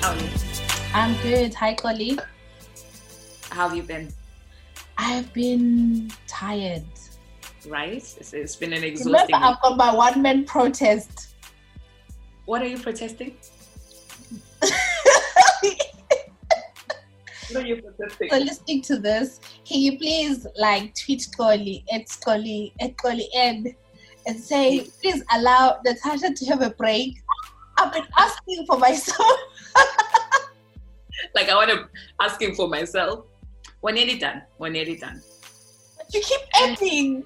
How are you? I'm good. Hi, Xolie. How have you been? I've been tired. Right? It's, it's been an exhausting. Remember, I've got my one man protest. What are you protesting? what are you protesting? So listening to this, can you please like tweet Xolie at Xolie at Xolie Ed and say, please allow Natasha to have a break. I've been asking for myself. like I want to asking for myself. We're nearly done. We're nearly done. But you keep adding.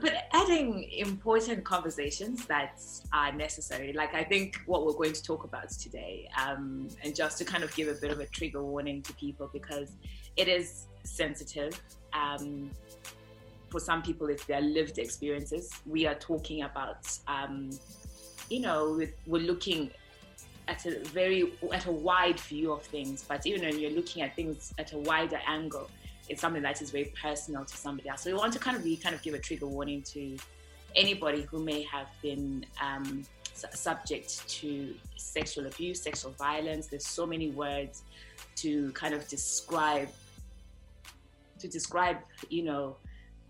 But adding important conversations that are necessary. Like I think what we're going to talk about today, um, and just to kind of give a bit of a trigger warning to people because it is sensitive. Um, for some people, it's their lived experiences. We are talking about, um, you know, we're looking at a very at a wide view of things but even when you're looking at things at a wider angle it's something that is very personal to somebody else. So we want to kind of really kind of give a trigger warning to anybody who may have been um, subject to sexual abuse sexual violence. There's so many words to kind of describe to describe you know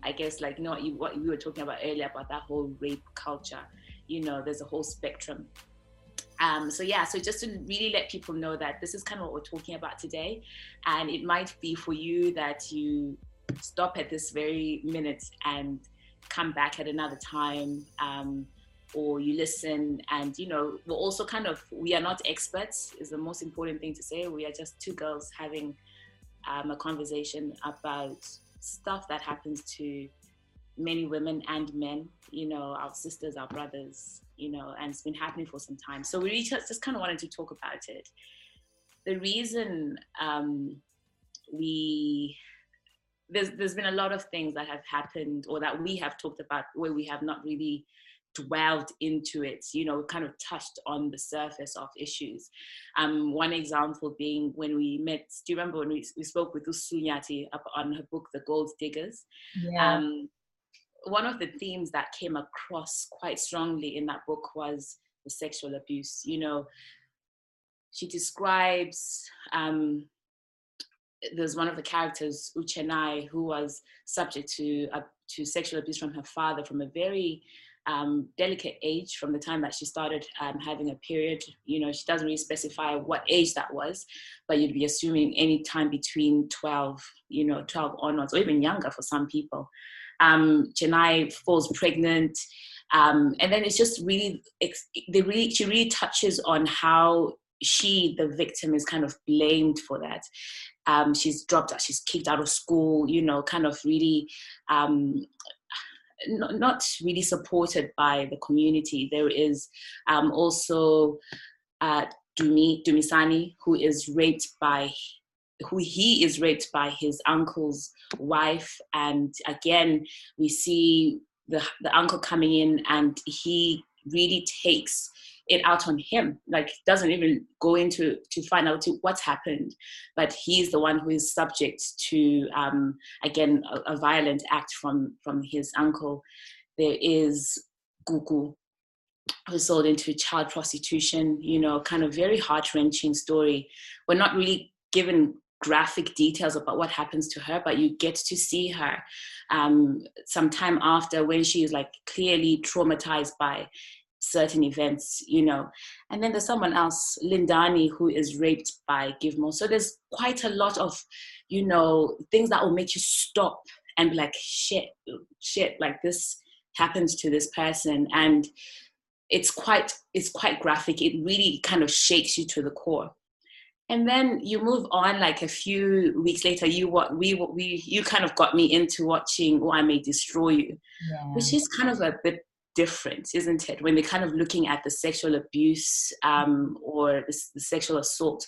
i guess like you know what we were talking about earlier about that whole rape culture you know there's a whole spectrum. Um, so yeah, so just to really let people know that this is kind of what we're talking about today, and it might be for you that you stop at this very minute and come back at another time, um, or you listen. And you know we're also kind of we are not experts is the most important thing to say. We are just two girls having um, a conversation about stuff that happens to many women and men, you know, our sisters, our brothers, you know, and it's been happening for some time. So we just, just kind of wanted to talk about it. The reason um, we there's there's been a lot of things that have happened or that we have talked about where we have not really dwelled into it, you know, kind of touched on the surface of issues. Um, one example being when we met, do you remember when we, we spoke with Usunyati on her book, The Gold Diggers? Yeah. Um, one of the themes that came across quite strongly in that book was the sexual abuse. You know, she describes um, there's one of the characters, Uchenai, who was subject to uh, to sexual abuse from her father from a very um, delicate age, from the time that she started um, having a period. You know, she doesn't really specify what age that was, but you'd be assuming any time between 12, you know, 12 onwards, or even younger for some people um, falls pregnant. Um, and then it's just really, they really, she really touches on how she, the victim, is kind of blamed for that. Um, she's dropped out, she's kicked out of school, you know, kind of really um, not, not, really supported by the community. There is um, also uh, Dumi, Dumisani, who is raped by who he is raped by his uncle's wife. And again we see the the uncle coming in and he really takes it out on him like doesn't even go into to find out what's happened. But he's the one who is subject to um, again a, a, violent act from from his uncle. There is gugu who's sold into child prostitution you know kind of very heart-wrenching story. We're not really given graphic details about what happens to her, but you get to see her um, some time after when she is like clearly traumatized by certain events, you know. And then there's someone else, Lindani, who is raped by Givmo. So there's quite a lot of, you know, things that will make you stop and be like, shit, shit, like this happens to this person. And it's quite, it's quite graphic. It really kind of shakes you to the core and then you move on like a few weeks later you what we what we you kind of got me into watching oh i may destroy you yeah. which is kind of a bit different isn't it? When they're kind of looking at the sexual abuse um, or the, the, sexual assault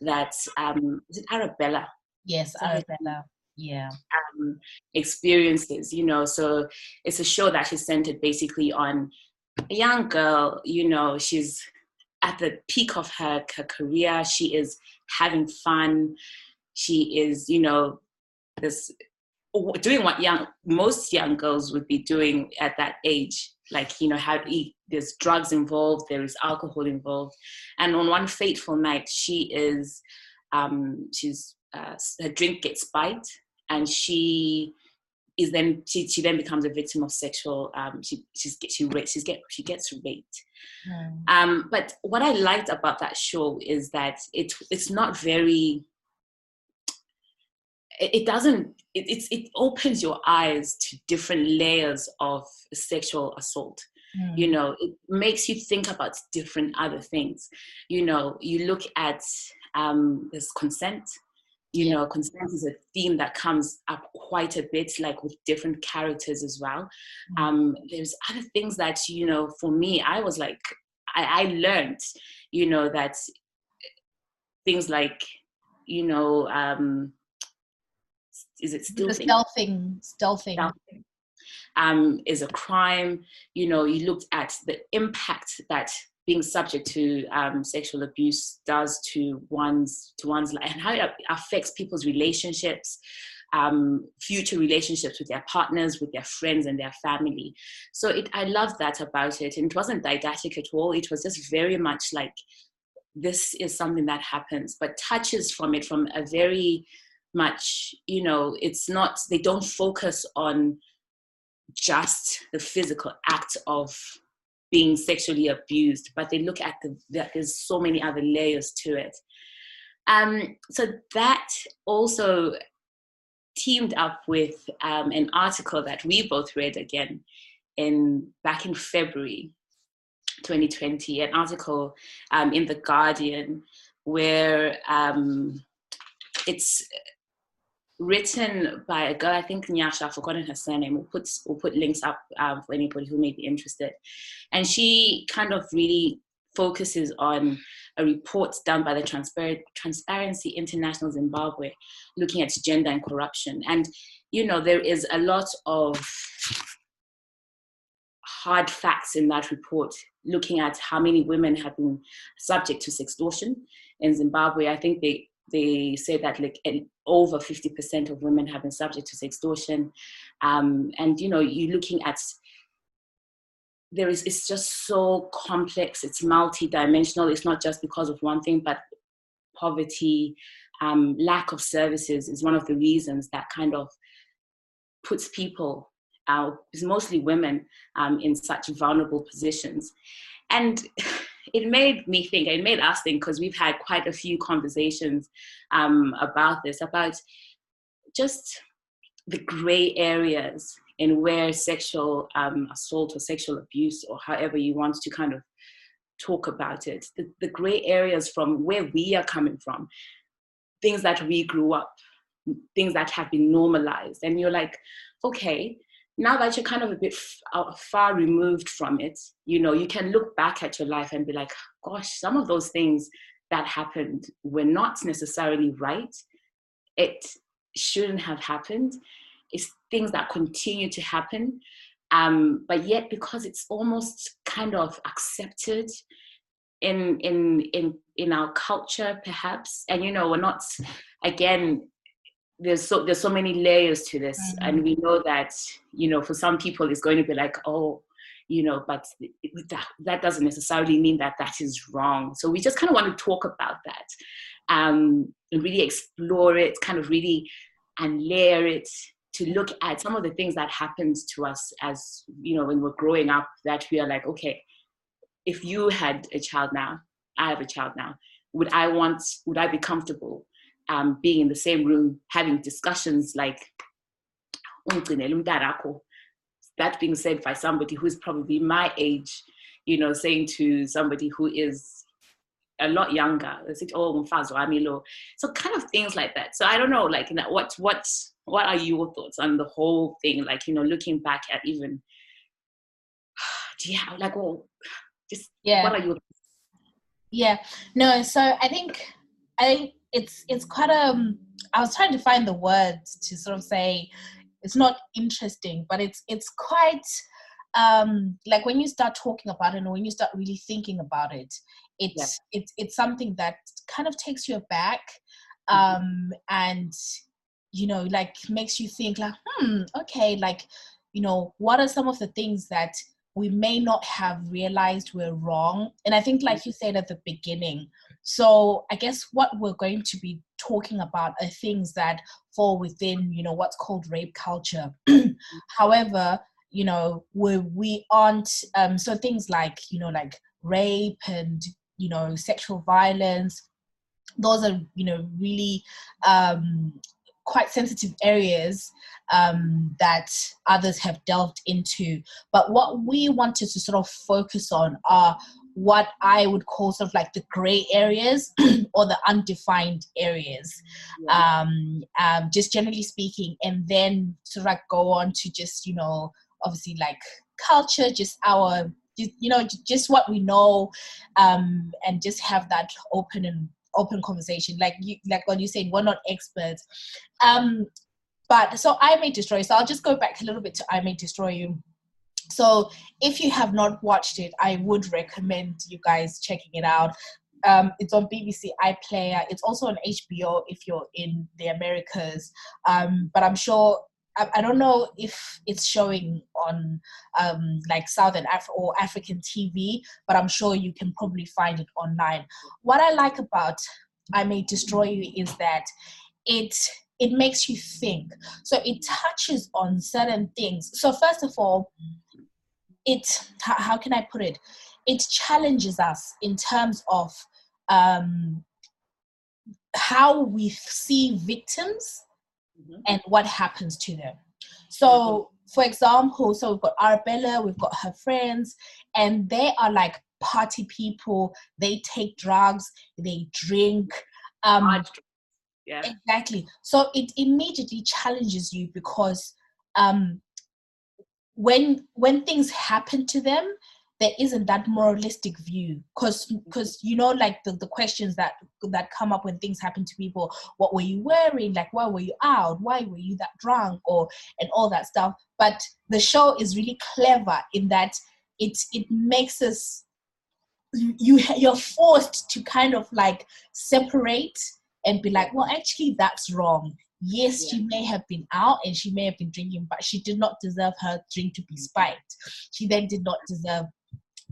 that um is it arabella? Yes arabella. yeah. Um, experiences you know so it's a show that is centered basically on a young girl you know she's at the peak of her, her career. She is having fun. She is, you know, this doing what young most young girls would be doing at that age like you know how there's drugs involved there is alcohol involved and on one fateful night she is um she's uh, her drink gets spiked and she is then she, she then becomes a victim of sexual um she she's she she's get she gets raped mm. um but what i liked about that show is that it it's not very it, doesn't it, it's it opens your eyes to different layers of sexual assault mm. you know it makes you think about different other things you know you look at um there's consent you know consent is a theme that comes up quite a bit like with different characters as well. Mm. um there's other things that you know for me i was like i, I learned you know that things like you know um is it still stealthing stealthing, stealthing. Um, is a crime. You know you looked at the impact that being subject to um, sexual abuse does to one's to one's life and how it affects people's relationships um, future relationships with their partners with their friends and their family. So it, i love that about it. And it wasn't didactic at all. It was just very much like this is something that happens but touches from it from a very much you know it's not they don't focus on just the physical act of being sexually abused, but they look at the that there's so many other layers to it. Um, so that also teamed up with um, an article that we both read again in back in February 2020, an article um, in the Guardian where um, it's written by a girl, I think Nyasha, I've forgotten her surname. We'll put, we'll put links up um, for anybody who may be interested. And she kind of really focuses on a report done by the Transpar- Transparency International Zimbabwe looking at gender and corruption. And, you know, there is a lot of hard facts in that report looking at how many women have been subject to sextortion in Zimbabwe. I think they they say that like over 50% of women have been subject to sextortion um, and you know you're looking at there is it's just so complex it's multi-dimensional it's not just because of one thing but poverty um, lack of services is one of the reasons that kind of puts people out it's mostly women um, in such vulnerable positions. And it made me think, it made us think, because we've had quite a few conversations um, about this, about just the gray areas in where sexual um, assault or sexual abuse, or however you want to kind of talk about it, the, the gray areas from where we are coming from, things that we grew up, things that have been normalized. And you're like, okay, now that you're kind of a bit f- far removed from it, you know, you can look back at your life and be like, gosh, some of those things that happened were not necessarily right. It shouldn't have happened. It's things that continue to happen. Um, but yet, because it's almost kind of accepted in in in in our culture, perhaps, and you know, we're not again there's so there's so many layers to this mm-hmm. and we know that you know for some people it's going to be like oh you know but that, that doesn't necessarily mean that that is wrong so we just kind of want to talk about that um, and really explore it kind of really and layer it to look at some of the things that happens to us as you know when we're growing up that we are like okay if you had a child now i have a child now would i want would i be comfortable um, being in the same room having discussions like that being said by somebody who's probably my age you know saying to somebody who is a lot younger oh so kind of things like that. So i don't know like what what what are your thoughts on the whole thing? Like you know looking back at even yeah like well just yeah. what are your yeah. No so i think i think it's it's quite a. I was trying to find the words to sort of say it's not interesting, but it's it's quite um like when you start talking about it and when you start really thinking about it, it's yeah. it's it's something that kind of takes you aback mm-hmm. um mm-hmm. and you know like makes you think like hmm okay like you know what are some of the things that we may not have realized we're wrong. And I think, like you said at the beginning, so I guess what we're going to be talking about are things that fall within, you know, what's called rape culture. However, you know, we we aren't um, so things like you know like rape and you know sexual violence. Those are you know really um, quite sensitive areas um, that others have delved into. But what we wanted to sort of focus on are what I would call sort of like the gray areas or the undefined areas, yeah. um, um, just generally speaking, and then sort of like go on to just, you know, obviously like culture, just our, you know, just what we know, um, and just have that open and open conversation. Like you, like what you said, we're not experts. Um, but so I may destroy. So I'll just go back a little bit to I may destroy you so if you have not watched it, I would recommend you guys checking it out. Um, it's on BBC iPlayer. It's also on HBO if you're in the Americas. Um, but I'm sure I, don't know if it's showing on um, like Southern Af- or African TV, but I'm sure you can probably find it online. What I like about I May Destroy You is that it it makes you think. So it touches on certain things. So first of all, it how can I put it? It challenges us in terms of um, how we see victims mm-hmm. and what happens to them. So, mm-hmm. for example, so we've got Arabella, we've got her friends, and they are like party people. They take drugs, they drink. Um, yeah. Exactly. So it immediately challenges you because um, when when things happen to them there isn't that moralistic view. Because because mm-hmm. you know like the, the questions that that come up when things happen to people what were you wearing? Like why were you out? Why were you that drunk? or and all that stuff. But the show is really clever in that it it makes us you you're forced to kind of like separate and be like well actually that's wrong Yes, yeah. she may have been out and she may have been drinking, but she did not deserve her drink to be mm-hmm. spiked. She then did not deserve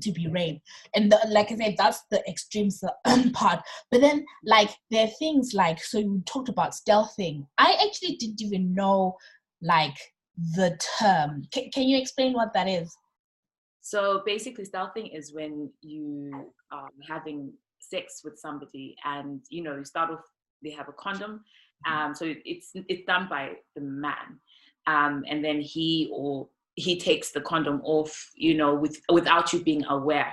to be raped. And the, like I said, that's the extreme part. But then, like, there are things like, so you talked about stealthing. I actually didn't even know, like, the term. C- can you explain what that is? So basically, stealthing is when you are having sex with somebody and, you know, you start off, they have a condom um, so it's it's done by the man, um, and then he or he takes the condom off, you know, with without you being aware,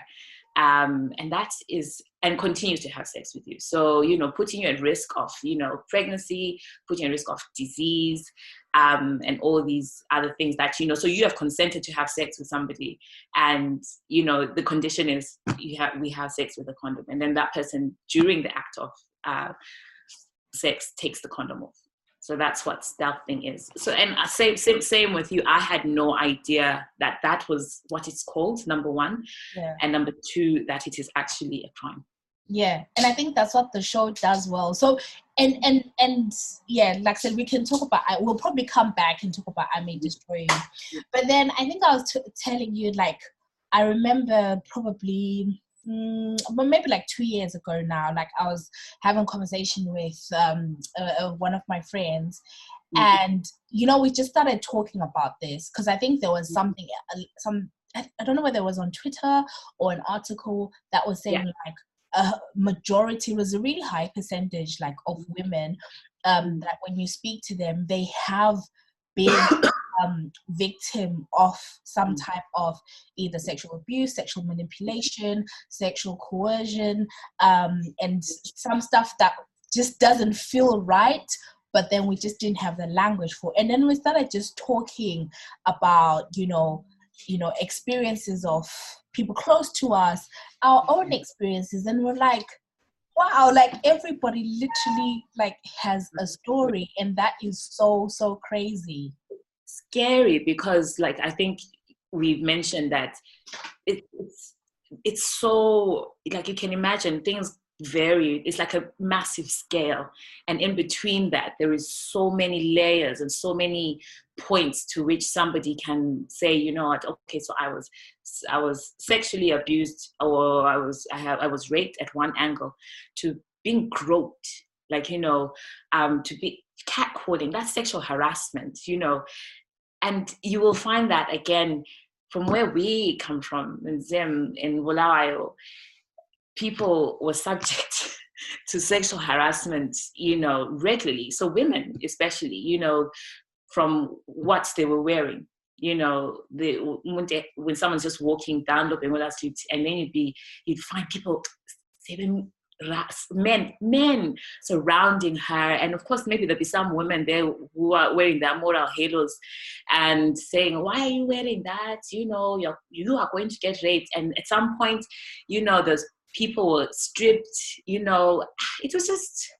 um, and that is and continues to have sex with you. So you know, putting you at risk of you know pregnancy, putting you at risk of disease, um, and all these other things that you know. So you have consented to have sex with somebody, and you know the condition is you have we have sex with a condom, and then that person during the act of uh, sex takes the condom off. So that's what stealthing is. So and same same same with you. I had no idea that that was what it's called. Number one, yeah. and number two that it is actually a crime. Yeah, and I think that's what the show does well. So and and and yeah, like I said, we can talk about. I will probably come back and talk about I May Destroy You. But then I think I was t- telling you like I remember probably mm, but maybe like two years ago now, like I was having a conversation with um, uh, uh, one of my friends, mm-hmm. and you know, we just started talking about this because I think there was mm-hmm. something, uh, some I, don't know whether it was on Twitter or an article that was saying yeah. like a majority was a really high percentage like of mm-hmm. women um, that when you speak to them, they have been um, victim of some mm. type of either sexual abuse, sexual manipulation, sexual coercion, um, and some stuff that just doesn't feel right. But then we just didn't have the language for. And then we started just talking about, you know, you know, experiences of people close to us, our own experiences, and we're like, wow like everybody literally like has a story and that is so so crazy scary because like i think we've mentioned that it, it's it's so like you can imagine things varied. It's like a massive scale. And in between that, there is so many layers and so many points to which somebody can say, you know what, okay, so I was I was sexually abused or I was I have I was raped at one angle to being groped, like, you know, um, to be catcalling, that's sexual harassment, you know. And you will find that again from where we come from in Zim, in Bulawayo, people were subject to sexual harassment, you know, regularly. So women, especially, you know, from what they were wearing. You know, the, when, someone's just walking down the Street, and then you'd be, you'd find people men men surrounding her. And of course maybe there'll be some women there who are wearing their moral halos and saying why are you wearing that? You know you're you are going to get raped. And at some point you know those people were stripped you know. It was just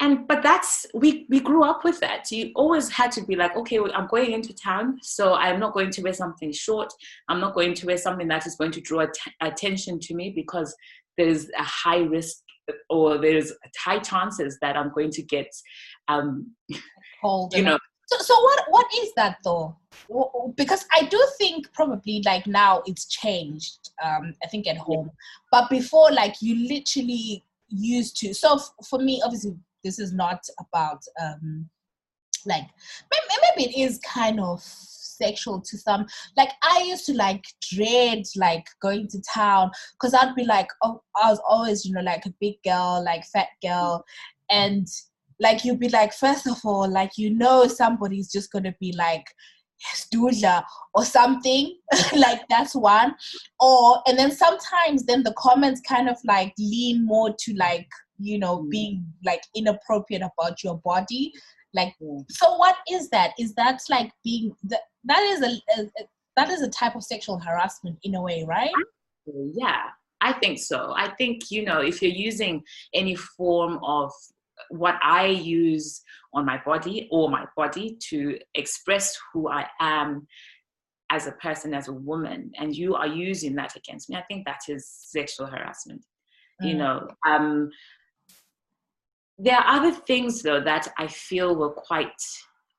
and but that's we we grew up with that. You always had to be like okay i'm going into town so i'm not going to wear something short. I'm not going to wear something that is going to draw att- attention to me because there's a high risk or there's high chances that i'm going to get um you know. So, so what what is that though? Because i do think probably like now it's changed um i think at home. But before like you literally used to so f- for me obviously this is not about um like maybe it is kind of sexual to some like i used to like dread like going to town because i'd be like oh i was always you know like a big girl like fat girl. And like you'd be like first of all like you know somebody's just gonna be like Stula or something. Like that's one. Or and then sometimes then the comments kind of like lean more to like you know mm. being like inappropriate about your body like mm. so what is that? Is that like being that that is a, a, a that is a type of sexual harassment in a way right? Yeah. I think so. I think you know if you're using any form of what i use on my body or my body to express who i am as a person as a woman and you are using that against me i think that is sexual harassment mm. you know. Um there are other things though that I feel were quite,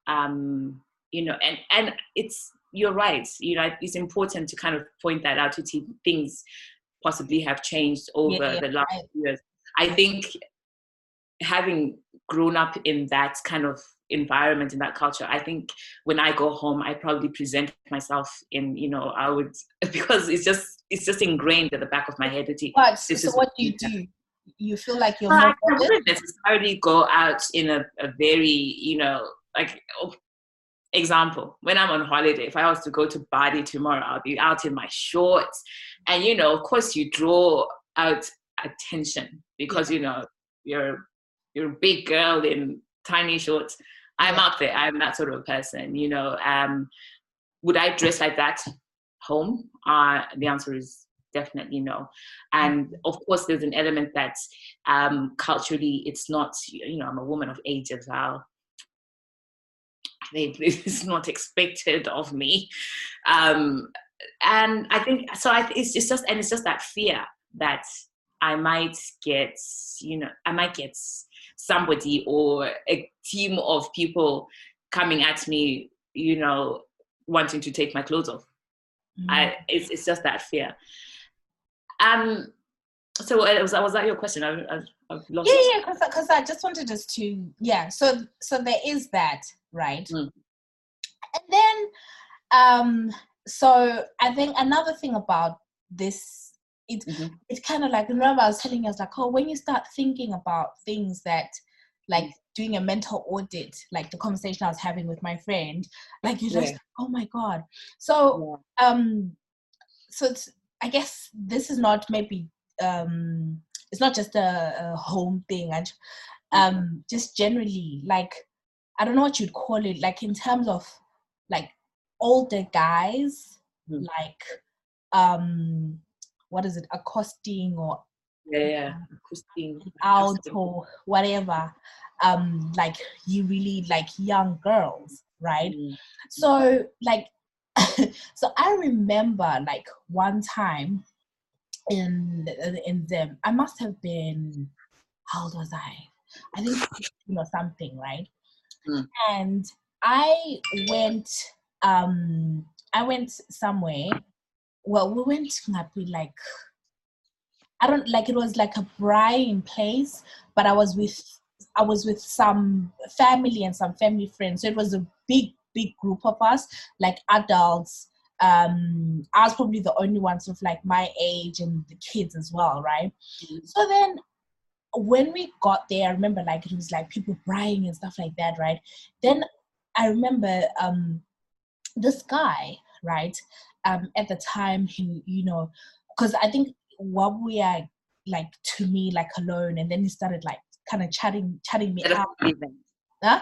um, you know, and and it's you're right. You know, it's important to kind of point that out to see things possibly have changed over yeah, yeah, the last right. years. I think having grown up in that kind of environment in that culture i think when i go home i probably present myself in you know i would because it's just it's just ingrained at the back of my head what so what do you do you feel like you're I wouldn't necessarily go out in a, a very, you know, like oh, example, when I'm on holiday, if I was to go to Bali tomorrow, I'll be out in my shorts. And you know, of course you draw out attention because you know you're you're a big girl in tiny shorts. I'm out there. I'm that sort of a person, you know. Um, would I dress like that home? Uh, the answer is definitely no. And mm. of course, there's an element that um, culturally it's not, you know, I'm a woman of age as well. It's not expected of me. Um, and I think, so I, it's, it's just, and it's just that fear that I might get, you know, I might get somebody or a team of people coming at me, you know, wanting to take my clothes off. Mm-hmm. I, it's, it's just that fear. Um, so was that was that your question? I, I, I've lost. Yeah, yeah, because because I just wanted us to yeah. So so there is that right, mm. and then um, so I think another thing about this it mm-hmm. it's kind of like remember I was telling you I was like oh when you start thinking about things that like doing a mental audit like the conversation I was having with my friend like you just yeah. oh my god so yeah. um so it's I guess this is not maybe um, it's not just a, a home thing. And um, just generally, like I don't know what you'd call it. Like in terms of like older guys, mm. like um, what is it, accosting or yeah, yeah. accosting out or whatever. Um, like you really like young girls, right? Mm. So like so I remember like one time, in in them. I must have been how old was I? I think 16 or something, right? Mm. And I went um I went somewhere. Well, we went maybe like I don't like it was like a brine place, but I was with I was with some family and some family friends. So it was a big, big group of us, like adults. Um, I was probably the only one sort of like my age and the kids as well, right? Mhm. So then when we got there, I remember like it was like people crying and stuff like that, right? Then I remember um this guy, right? Um at the time he, you know, because I think what we are like to me like alone and then he started like kind of chatting chatting me At a family event. Huh?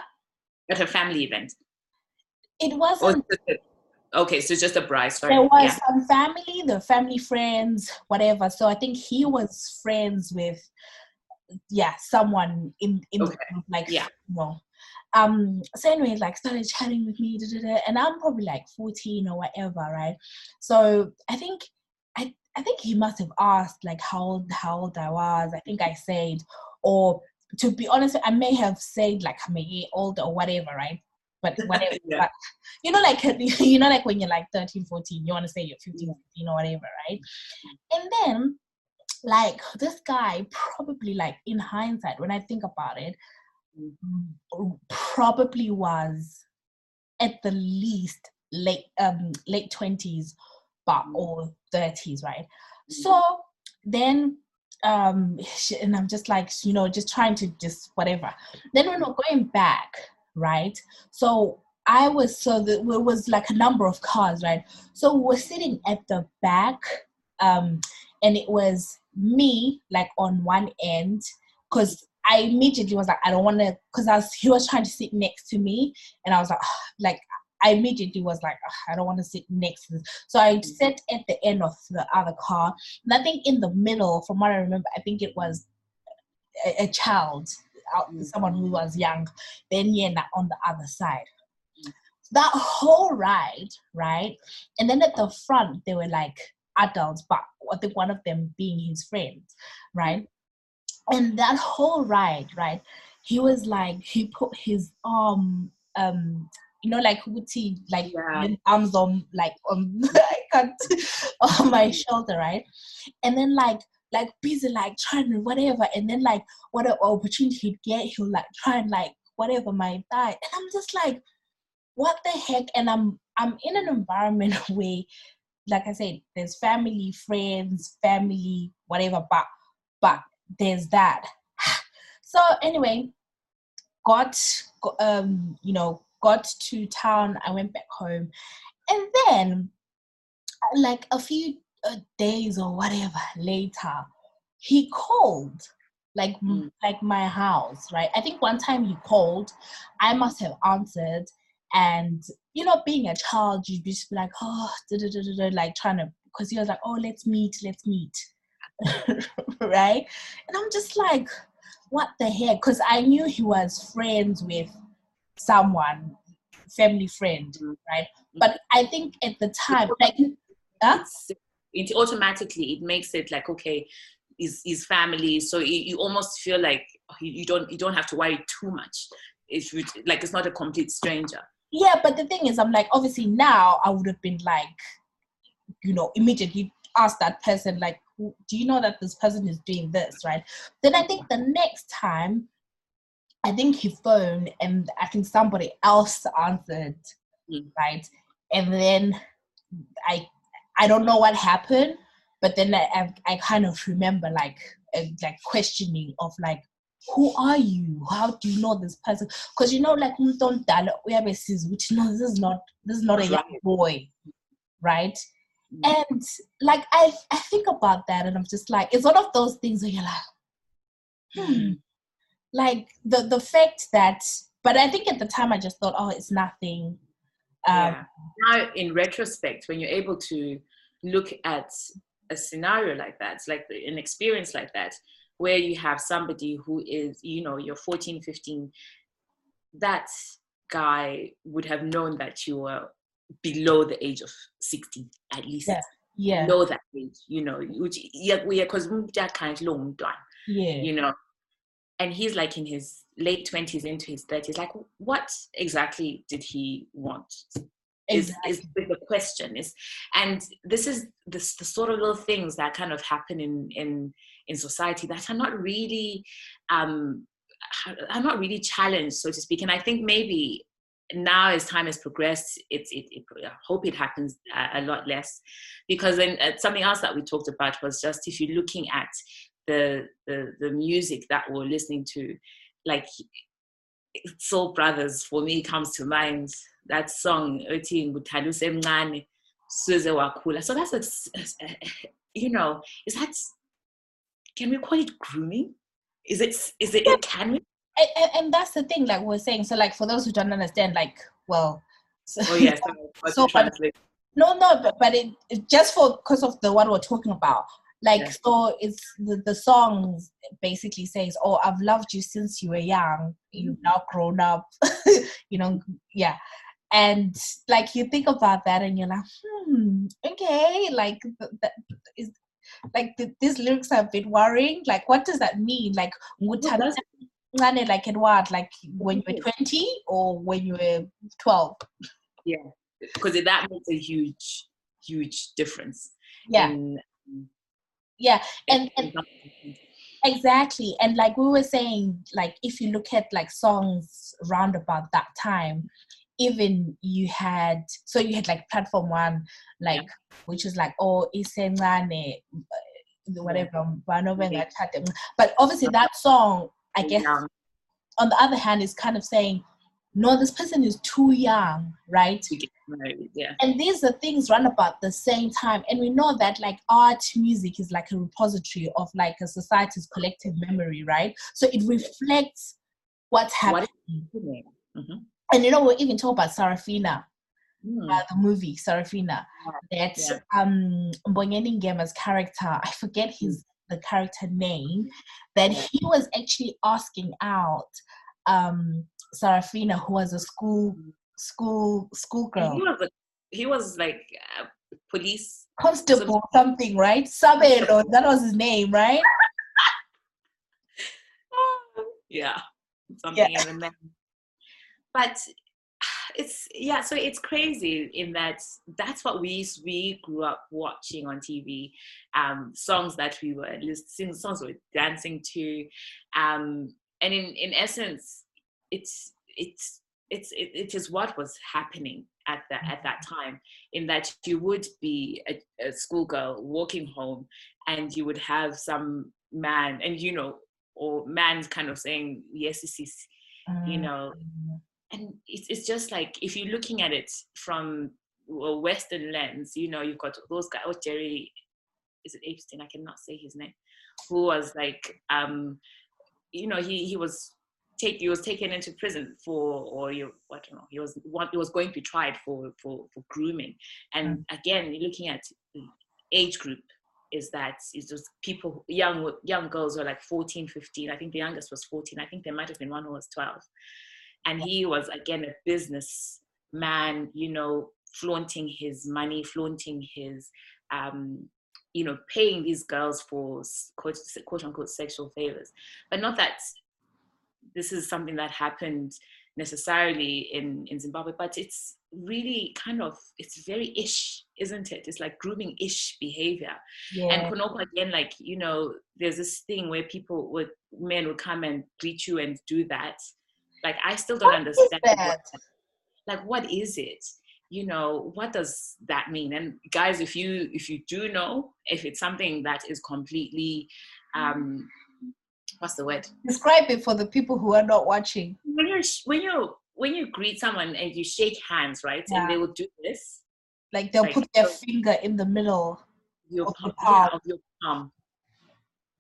At a family event. It wasn't just okay, so it's just a bride. Sorry. there was yeah. some family, the family friends, whatever. So I think he was friends with yeah, someone in in Okay. the group, like Yeah. know. Um so anyway, like started chatting with me, da, da, da, and I'm probably like 14 or whatever, right? So I think I I think he must have asked like how old how old I was. I think I said, or to be honest, I may have said like I'm a year old or whatever, right? But whatever. Yeah. You know, like you know, like when you're like 13, 14, you want to say you're 15, 15 or whatever, right? And then like this guy probably like in hindsight, when I think about it, Mm. probably was at the least late um late 20s but Mm. or 30s right Mm. so then um and i'm just like you know just trying to just whatever then when we're going back right so i was so that it was like a number of cars right so we're sitting at the back um and it was me like on one end because i immediately was like i don't want to because i was he was trying to sit next to me and i was like like I immediately was like, "Ugh, I don't want to sit next to this. So I sat at the end of the other car. And I think in the middle, from what I remember, I think it was a, a child, uh, Mm. someone who was young, then yeah, on the other side. Mm. That whole ride, right? And then at the front, they were like adults, but I think one of them being his friend, right? And that whole ride, right? He was like, he put his arm, um, you know, like Huti, like Yeah. arms on, like on, I can't, on my shoulder, right? And then like, like busy, like trying to whatever, and then like whatever opportunity he'd get, he'll like try and like whatever might die, and I'm just like, what the heck? And I'm I'm in an environment where, like I said, there's family, friends, family, whatever, but but there's that. So anyway, got um you know got to town. I went back home, and then like a few days or whatever later, he called like Mm. like my house right i think one time he called i must have answered and you know being a child you'd just be like oh da, da, da, da, da, like trying to because he was like oh let's meet let's meet right and i'm just like what the heck because i knew he was friends with someone family friend Mhm. right but i think at the time like huh? It automatically it makes it like okay, is is family. So you, you almost feel like you, you don't you don't have to worry too much. If you like, it's not a complete stranger. Yeah, but the thing is, I'm like, obviously now I would have been like, you know, immediately ask that person, like, do you know that this person is doing this, right? Then I think the next time, I think he phoned and I think somebody else answered, Mm. right? And then I, I don't know what happened, but then I, I, I kind of remember like, uh, like questioning of like, who are you? How do you know this person? Because you know, like umuntu omdala uyabesiza ukuthi no, this is not this is not a young boy, right? Mm. And like I I think about that and I'm just like it's one of those things where you're like, hmm, like the the fact that but I think at the time I just thought, oh, it's nothing. Um yeah. Now, in retrospect, when you're able to look at a scenario like that, like an experience like that, where you have somebody who is, you know, you're 14, 15, that guy would have known that you were below the age of 60 at least. Yeah. yeah know that age, you know, which yeah, because kind long done, yeah you know. And he's like in his late twenties into his thirties. Like, what exactly did he want? Is, exactly. is the question is, and this is this the sort of little things that kind of happen in in in society that are not really um are not really challenged, so to speak. And I think maybe now as time has progressed, it's it, it I hope it happens a, a lot less, because then uh, something else that we talked about was just if you're looking at the the the music that we're listening to, like Soul Brothers for me comes to mind. That song "Uthi Nguthaluse Mncane Suze Wakhula." So that's a, you know, is that can we call it grooming? Is it is it can we? and, and, that's the thing like we're saying so like for those who don't understand like well so, Oh yes, so but, no no but, but it, it just for because of the what we're talking about like Yeah. so it's the, the song basically says oh i've loved you since you were young. You've Mm-hmm. now grown up. You know yeah. And like you think about that and you're like hmm okay like that is like th- these lyrics are a bit worrying. Like what does that mean? Like like at what? Like when you were 20 or when you were 12 Yeah, because that makes a huge huge difference. yeah. in- yeah and, and exactly and like we were saying like if you look at like songs round about that time even you had so you had like platform one like which is like oh isencane uh, whatever Yeah. but obviously that song i guess Yeah. on the other hand is kind of saying no this person is too young right married. Yeah. and these are things run about the same time and we know that like art music is like a repository of like a society's collective memory right so it reflects what's What happening is Mhm. and you know we even talk about sarafina Mm. uh, the movie sarafina that Yeah. um Mbongeni Ngema's character i forget his the character name that he was actually asking out um sarafina who was a school school schoolgirl He was a, he was like uh, police. constable something, right? Sabelo, that was his name, right? yeah, something in the name. But it's yeah, so it's crazy in that that's what we we grew up watching on TV, um, songs that we were listening, songs we were dancing to, um, and in in essence, it's it's it's it, it is what was happening at that at that time in that you would be a, a schoolgirl walking home and you would have some man and you know or man's kind of saying yes this is you know. And it's, it's just like if you're looking at it from a western lens you know you've got those guys oh jerry is it epstein? I cannot say his name. Who was like um you know he he was take he was taken into prison for or you I don't know he was one he was going to be tried for for for grooming. And again looking at age group is that it's just people young young girls were like 14 15 i think the youngest was 14 i think there might have been one who was 12 and he was again a business man you know flaunting his money flaunting his um you know paying these girls for quote, quote unquote sexual favors. But not that this is something that happened necessarily in in zimbabwe but it's really kind of it's very ish isn't it it's like grooming ish behavior yeah. and Konoko again, like you know, there's this thing where people would men would come and greet you and do that. Like I still don't What understand. what- like what is it? You know, what does that mean? And guys, if you if you do know, if it's something that is completely um what's the word? Describe it for the people who are not watching. When you're when you when you greet someone and you shake hands, right? Yeah. And they will do this. Like they'll Like, put their so- finger in the middle. your Of the palm, yeah, of your palm.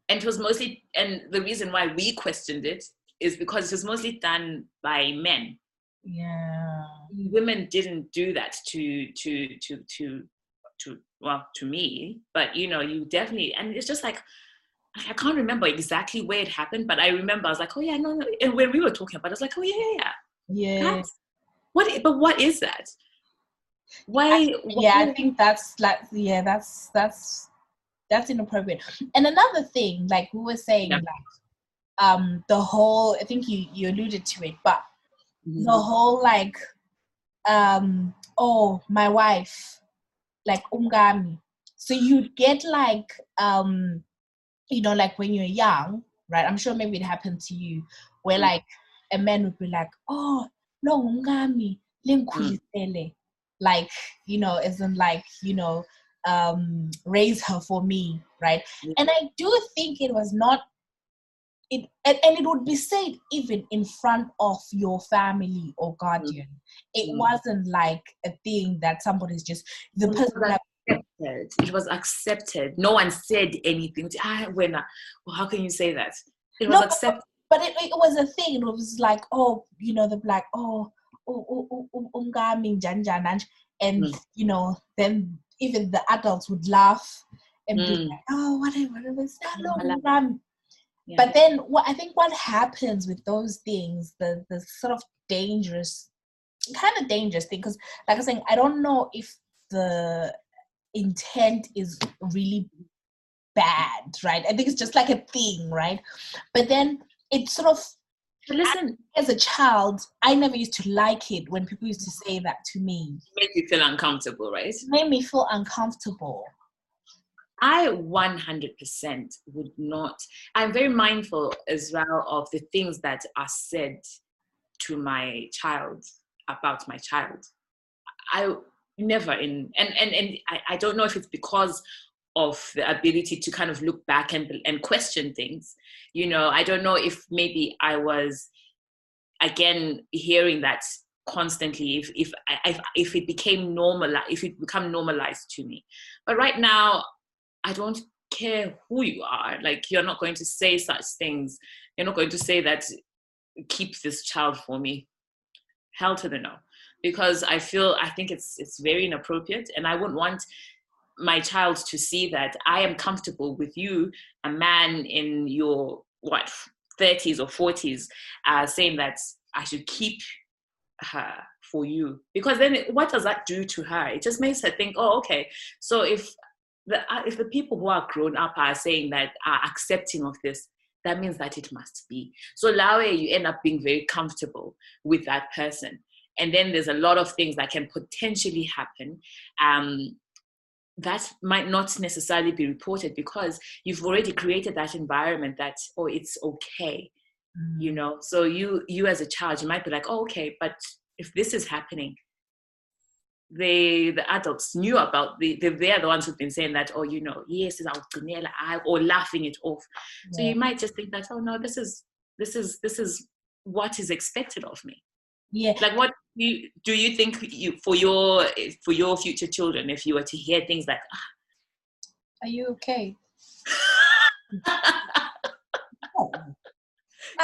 And it was mostly, and the reason why we questioned it is because it was mostly done by men. Yeah. Women didn't do that to to to to to well to me, but you know, you definitely, and it's just like I can't remember exactly where it happened, but I remember I was like, oh yeah, no, no. And when we were talking about, it, I was like, oh yeah, yeah, yeah. That's, what? But what is that? Why? yeah, I think that's like yeah, that's that's that's inappropriate. And another thing, like we were saying, yeah. like um the whole I think you you alluded to it, but mm-hmm. the whole like um oh my wife, like umgami. So you'd get like um you know, like when you're young, right? I'm sure maybe it happened to you, where mm-hmm. like a man would be like, oh no umgami, mm. like you know, isn't like you know um, raise her for me, right? And I do think it was not it, and, and, it would be said even in front of your family or guardian. It mm. wasn't like a thing that somebody's just the person was accepted. It was accepted. No one said anything. Ah, when, well, how can you say that? It was no, accepted. But, but it, it, was a thing. It was like, oh, you know, the black, oh, oh, oh, oh, oh, and mm. you know, then even the adults would laugh and mm. be like, oh, whatever, whatever. Mm, yeah. But then what I think what happens with those things, the the sort of dangerous kind of dangerous thing, because like I was saying, I don't know if the intent is really bad, right? I think it's just like a thing, right? But then it sort of but listen, as a child, I never used to like it when people used to say that to me. It made you feel uncomfortable, right? It made me feel uncomfortable. I 100% would not. I'm very mindful as well of the things that are said to my child about my child. I never in, and and and I, I don't know if it's because of the ability to kind of look back and and question things. You know, I don't know if maybe I was again hearing that constantly if if if, if it became normal if it become normalized to me. But right now i don't care who you are. Like you're not going to say such things. You're not going to say that keep this child for me. Hell to the no because i feel i think it's it's very inappropriate and i wouldn't want my child to see that I am comfortable with you, a man in your what 30s or 40s, uh, saying that I should keep her for you because then what does that do to her? It just makes her think, oh, okay. So if the uh, if the people who are grown up are saying that are accepting of this, that means that it must be. So Lawe, you end up being very comfortable with that person. And then there's a lot of things that can potentially happen. Um, that might not necessarily be reported because you've already created that environment that oh it's okay mm. you know so you you as a child you might be like oh okay but if this is happening they the adults knew about the they, they're the ones who've been saying that oh you know yes is or laughing it off yeah. so you might just think that oh no this is this is this is what is expected of me yeah. Like what do you, do you think you for your for your future children if you were to hear things like ah, are you okay?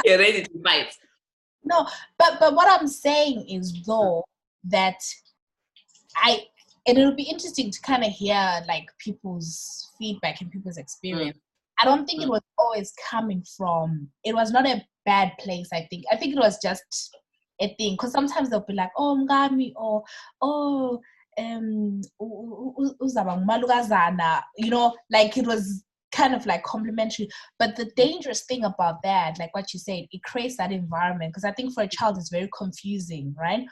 You're ready to fight. No but but what i'm saying is though that i and it'll be interesting to kind of hear like people's feedback and people's experience. Mm. i don't think mm. it was always coming from it was not a bad place i think. I think it was just a thing. Because sometimes they'll be like oh mngami or oh um you know like it was kind of like complimentary. But the dangerous thing about that like what you said it creates that environment. Because i think for a child it's very confusing right?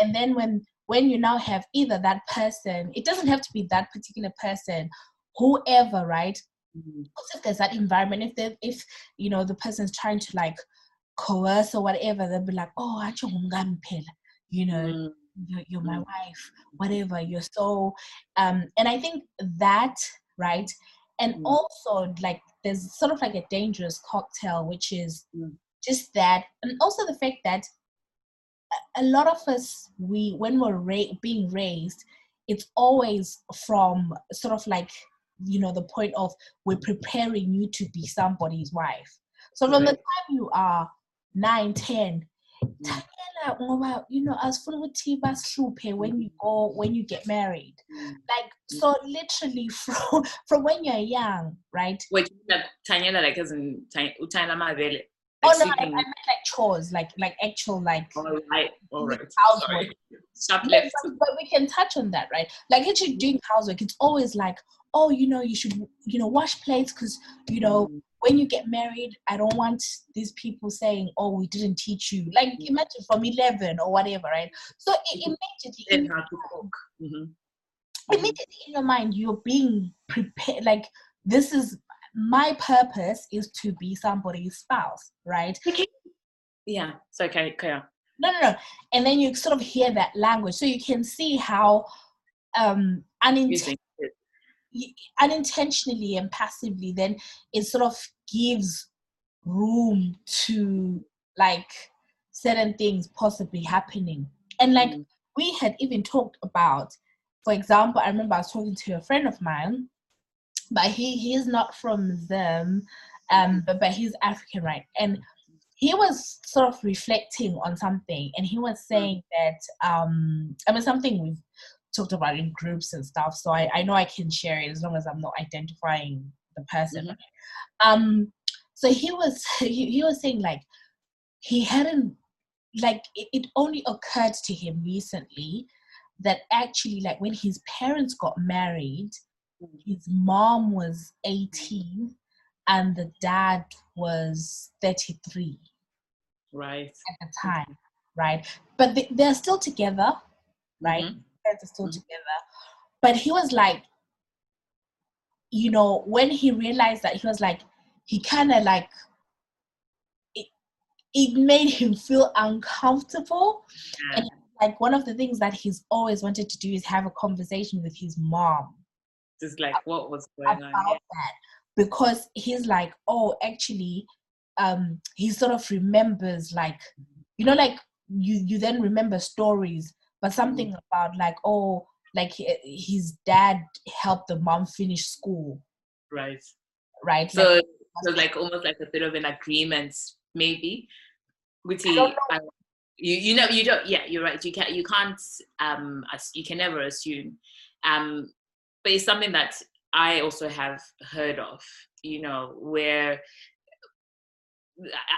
And then when when you now have either that person it doesn't have to be that particular person whoever right? Mm-hmm. if there's that environment if they if you know the person's trying to like coerce or whatever, they'll be like, oh, you know, mm. you're, you're my mm. wife, whatever, you're so, um, and I think that, right, and mm. also like there's sort of like a dangerous cocktail, which is mm. just that, and also the fact that a lot of us, we when we're ra- being raised, it's always from sort of like you know the point of we're preparing you to be somebody's wife. So from right. the time you are 9 10 thanyela ngoba you know asifuna ukuthi basihluphe when you go when you get married like so literally from from when you're young right wait thanyela like as in uthanyela amabele oh no, I, I, meant like chores, like like actual like. All right, all right. Housework. Yes, but we can touch on that, right? Like actually mm. doing housework, it's always like, oh, you know, you should, you know, wash plates because you know mm. When you get married, I don't want these people saying, oh, we didn't teach you. Like mm. imagine from eleven or whatever, right? So it, immediately. how to cook. Mm-hmm. Immediately in your mind, you're being prepared. Like this is my purpose is to be somebody's spouse, right? Okay. Yeah. So okay, clear. No, no, no. And then you sort of hear that language, so you can see how um, unint- unintentionally and passively, then it sort of gives room to like certain things possibly happening. And like mm. we had even talked about, for example, I remember I was talking to a friend of mine but he he's not from them, um, but but he's African, right? And he was sort of reflecting on something, and he was saying that um, I mean something we've talked about in groups and stuff. So I, I know I can share it as long as I'm not identifying the person. Mm-hmm. Um, so he was he, he was saying like he hadn't like it, it only occurred to him recently that actually like when his parents got married his mom was 18 and the dad was 33 right at the time right but they, they're still together right mm-hmm. they're still mm-hmm. together but he was like you know when he realized that he was like he kind of like it, it made him feel uncomfortable yeah. and like one of the things that he's always wanted to do is have a conversation with his mom just like what was going on that because he's like oh actually um he sort of remembers like you know like you you then remember stories but something mm. about like oh like his dad helped the mom finish school. Right. Right? So like, so like almost like a bit of an agreement maybe which he, uh, you you know you don't yeah you're right you can't you can't um you can never assume um but it's something that I also have heard of, you know, where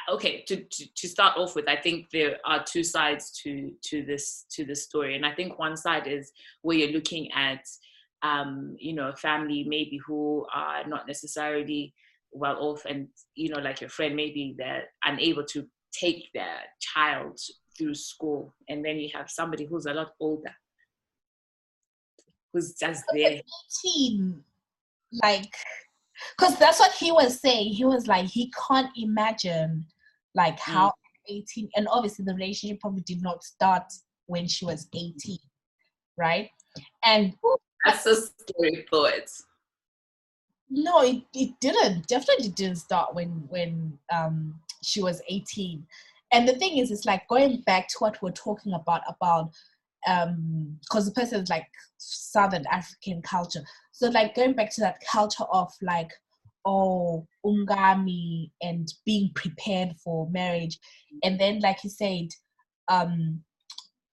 okay to, to, to start off with i think there are two sides to to this to this story and i think one side is where you're looking at um you know a family maybe who are not necessarily well off and you know like your friend maybe they're unable to take their child through school and then you have somebody who's a lot older who's just there. 18, like, because that's what he was saying. He was like, he can't imagine, like, how mm. 18, and obviously the relationship probably did not start when she was 18, right? And that's a scary thought. No, it, it didn't. Definitely didn't start when when um she was 18. And the thing is, it's like going back to what we're talking about about um because the person is like southern african culture so like going back to that culture of like oh ungami and being prepared for marriage and then like you said um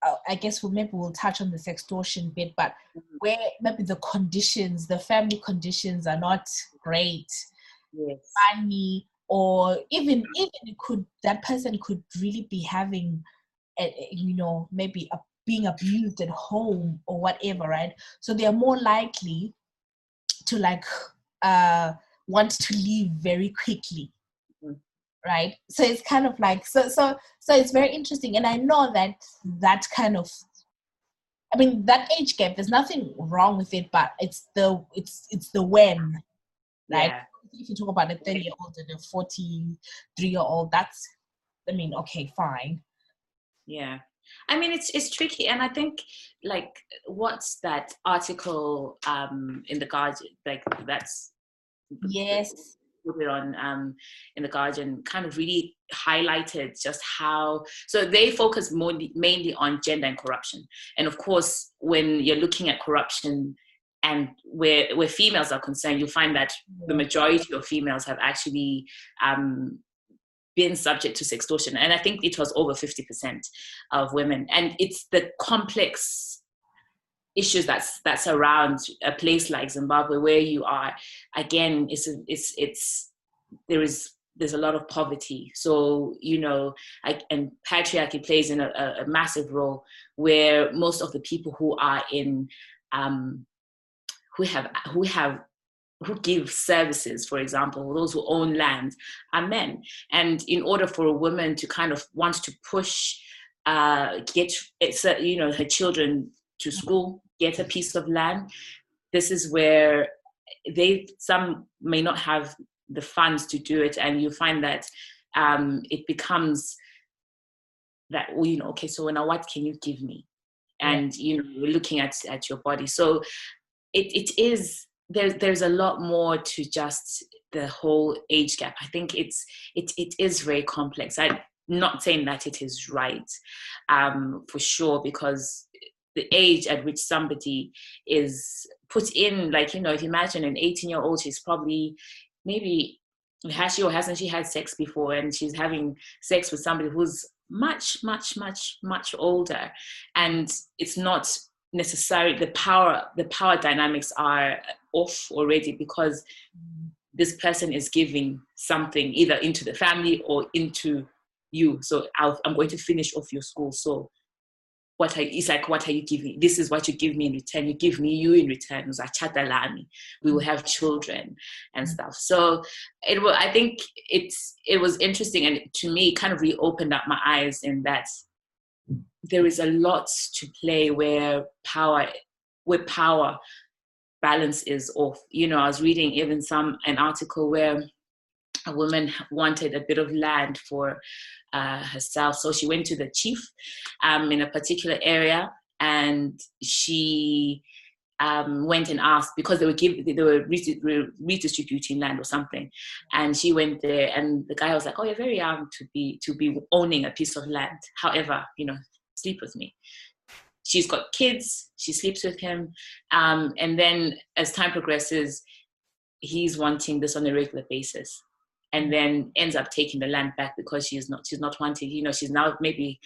uh, I guess we'll maybe we'll touch on the sextortion bit, but mm-hmm. where maybe the conditions, the family conditions are not great, yes. money, or even even it could that person could really be having, a, you know, maybe a being abused at home or whatever, right? So they are more likely to like uh, want to leave very quickly, mm. right? So it's kind of like so so so it's very interesting, and I know that that kind of. I mean that age gap. There's nothing wrong with it, but it's the it's it's the when, right? Yeah. If you talk about a 30 year old and a 43 year old, that's I mean, okay, fine. Yeah. I mean, it's it's tricky, and I think like what's that article um, in the Guardian? Like that's yes, put it on um, in the Guardian, kind of really highlighted just how. So they focus more mainly on gender and corruption, and of course, when you're looking at corruption and where where females are concerned, you'll find that the majority of females have actually um, been subject to sextortion. And I think it was over 50% of women. And it's the complex issues that's that surround a place like Zimbabwe where you are again it's it's it's there is there's a lot of poverty. So, you know, I, and patriarchy plays in a, a, massive role where most of the people who are in, um, who have, who have, who give services, for example, those who own land are men. And in order for a woman to kind of want to push, uh, get, it's, a, you know, her children to school, get a piece of land, this is where they, some may not have the funds to do it. And you find that um, it becomes that well, you know okay so now what can you give me? And you know looking at at your body. So it, it is there's there's a lot more to just the whole age gap. I think it's it, it is very complex. I'm not saying that it is right um, for sure because the age at which somebody is put in like you know if you imagine an 18 year old she's probably maybe has she or hasn't she had sex before and she's having sex with somebody who's much much much much older. And it's not necessarily the power the power dynamics are off already because this person is giving something either into the family or into you. So i am going to finish off your school. So what it's like what are you giving? This is what you give me in return. You give me you in return. We will have children and stuff. So it was i think it's it was interesting and to me kind of reopened up my eyes in that there is a lot to play where power where power balance is off you know i was reading even some an article where a woman wanted a bit of land for uh, herself. So she went to the chief um, in a particular area and she um, went and asked because they were give, they were redistributing land or something, and she went there, and the guy was like, "Oh, you're very young to be to be owning a piece of land. However, you know, sleep with me." She's got kids. She sleeps with him, um, and then as time progresses, he's wanting this on a regular basis and then ends up taking the land back because she's not she's not wanting you know she's now maybe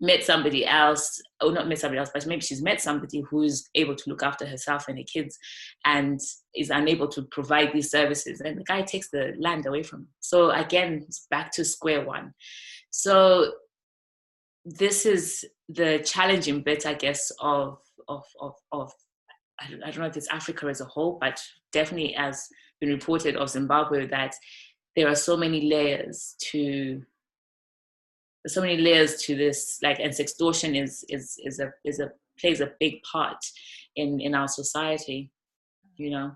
met somebody else or not met somebody else but maybe she's met somebody who's able to look after herself and her kids and is unable to provide these services and the guy takes the land away from him so again it's back to square one so this is the challenging bit i guess of of of, of I don't know if it's Africa as a whole, but definitely as been reported of Zimbabwe that there are so many layers to so many layers to this like and sextortion is is is a is a plays a big part in in our society you know?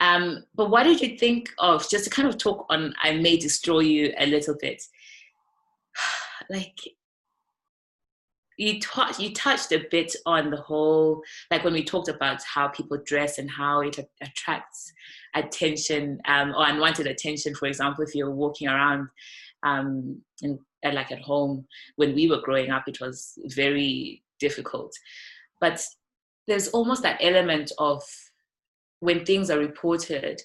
Um but what did you think of just to kind of talk on i may destroy you a little bit like you touched you touched a bit on the whole like when we talked about how people dress and how it attracts attention um, or unwanted attention. For example, if you're walking around um, in, like at home, when we were growing up, it was very difficult. But there's almost that element of when things are reported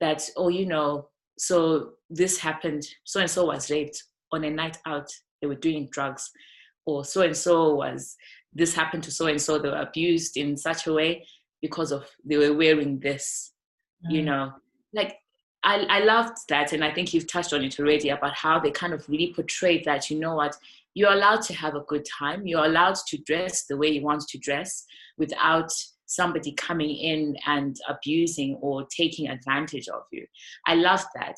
that, oh, you know, so this happened, so and so was raped on a night out, they were doing drugs, or so and so was, this happened to so and so, they were abused in such a way because of they were wearing this mm. you know? Like I, I loved that and i think you've touched on it already about how they kind of really portrayed that you know what? You're allowed to have a good time. You're allowed to dress the way you want to dress without somebody coming in and abusing or taking advantage of you. I love that.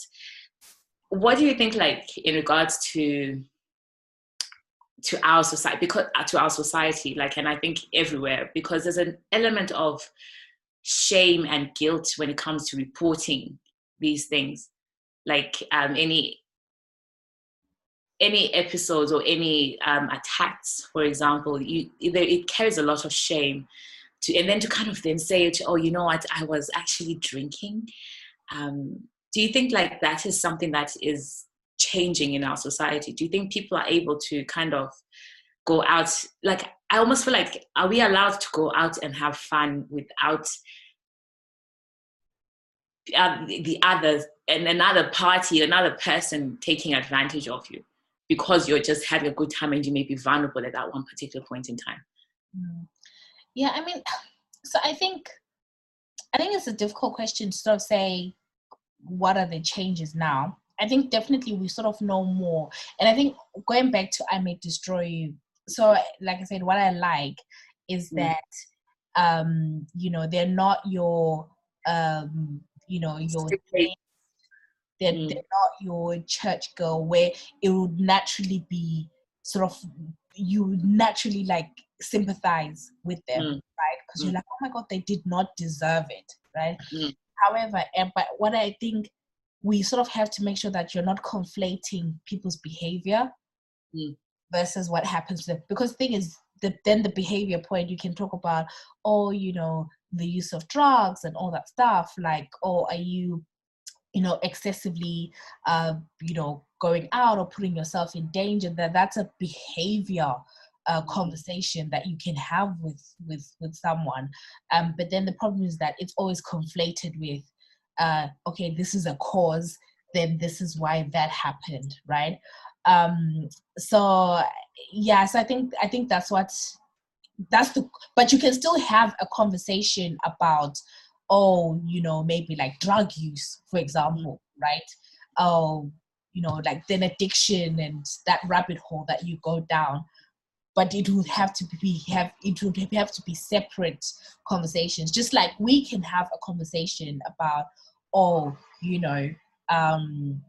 What do you think like in regards to to our society because uh, to our society like and i think everywhere because there's an element of shame and guilt when it comes to reporting these things. Like um, any any episodes or any um, attacks for example you it carries a lot of shame to and then to kind of then say oh you know what? I was actually drinking. Um, do you think like that is something that is changing in our society? Do you think people are able to kind of go out like i almost feel like are we allowed to go out and have fun without uh, the other and another party another person taking advantage of you because you're just having a good time and you may be vulnerable at that one particular point in time? Mm. yeah i mean so i think i think it's a difficult question to sort of say what are the changes now I think definitely we sort of know more. And I think going back to I May Destroy You, so like I said, what I like is mm. that um, you know, they're not your um, you know, your they're, mm. they're not your church girl where it would naturally be sort of you would naturally like sympathize with them, mm. right? Because mm. you're like, oh my god, they did not deserve it, right? Mm. However, and but what I think we sort of have to make sure that you're not conflating people's behavior mm. versus what happens to them. Because the thing is, the, then the behavior point you can talk about, oh, you know, the use of drugs and all that stuff. Like, oh, are you, you know, excessively, uh, you know, going out or putting yourself in danger? That that's a behavior uh, conversation that you can have with with with someone um, but then the problem is that it's always conflated with uh, okay this is a cause then this is why that happened right? Um so yeah so i think i think that's what that's the but you can still have a conversation about oh you know maybe like drug use for example right? Oh you know like then addiction and that rabbit hole that you go down. But it would have to be have it would have to be separate conversations. Just like we can have a conversation about oh you know um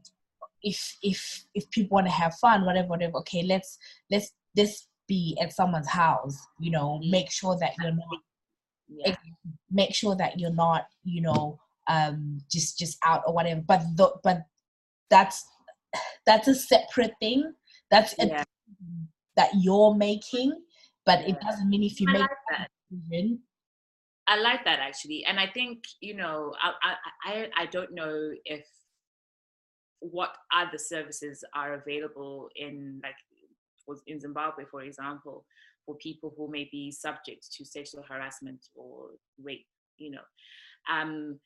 if if if people want to have fun whatever whatever okay let's let's let's be at someone's house you know mm-hmm. make sure that you're not yeah. make sure that you're not you know um just just out or whatever but the, but that's that's a separate thing that's a yeah that you're making, but yeah. it doesn't mean if you I make like that decision. I like that actually, and I think you know, I I I don't know if what other services are available in like in Zimbabwe, for example, for people who may be subject to sexual harassment or rape. You know, um,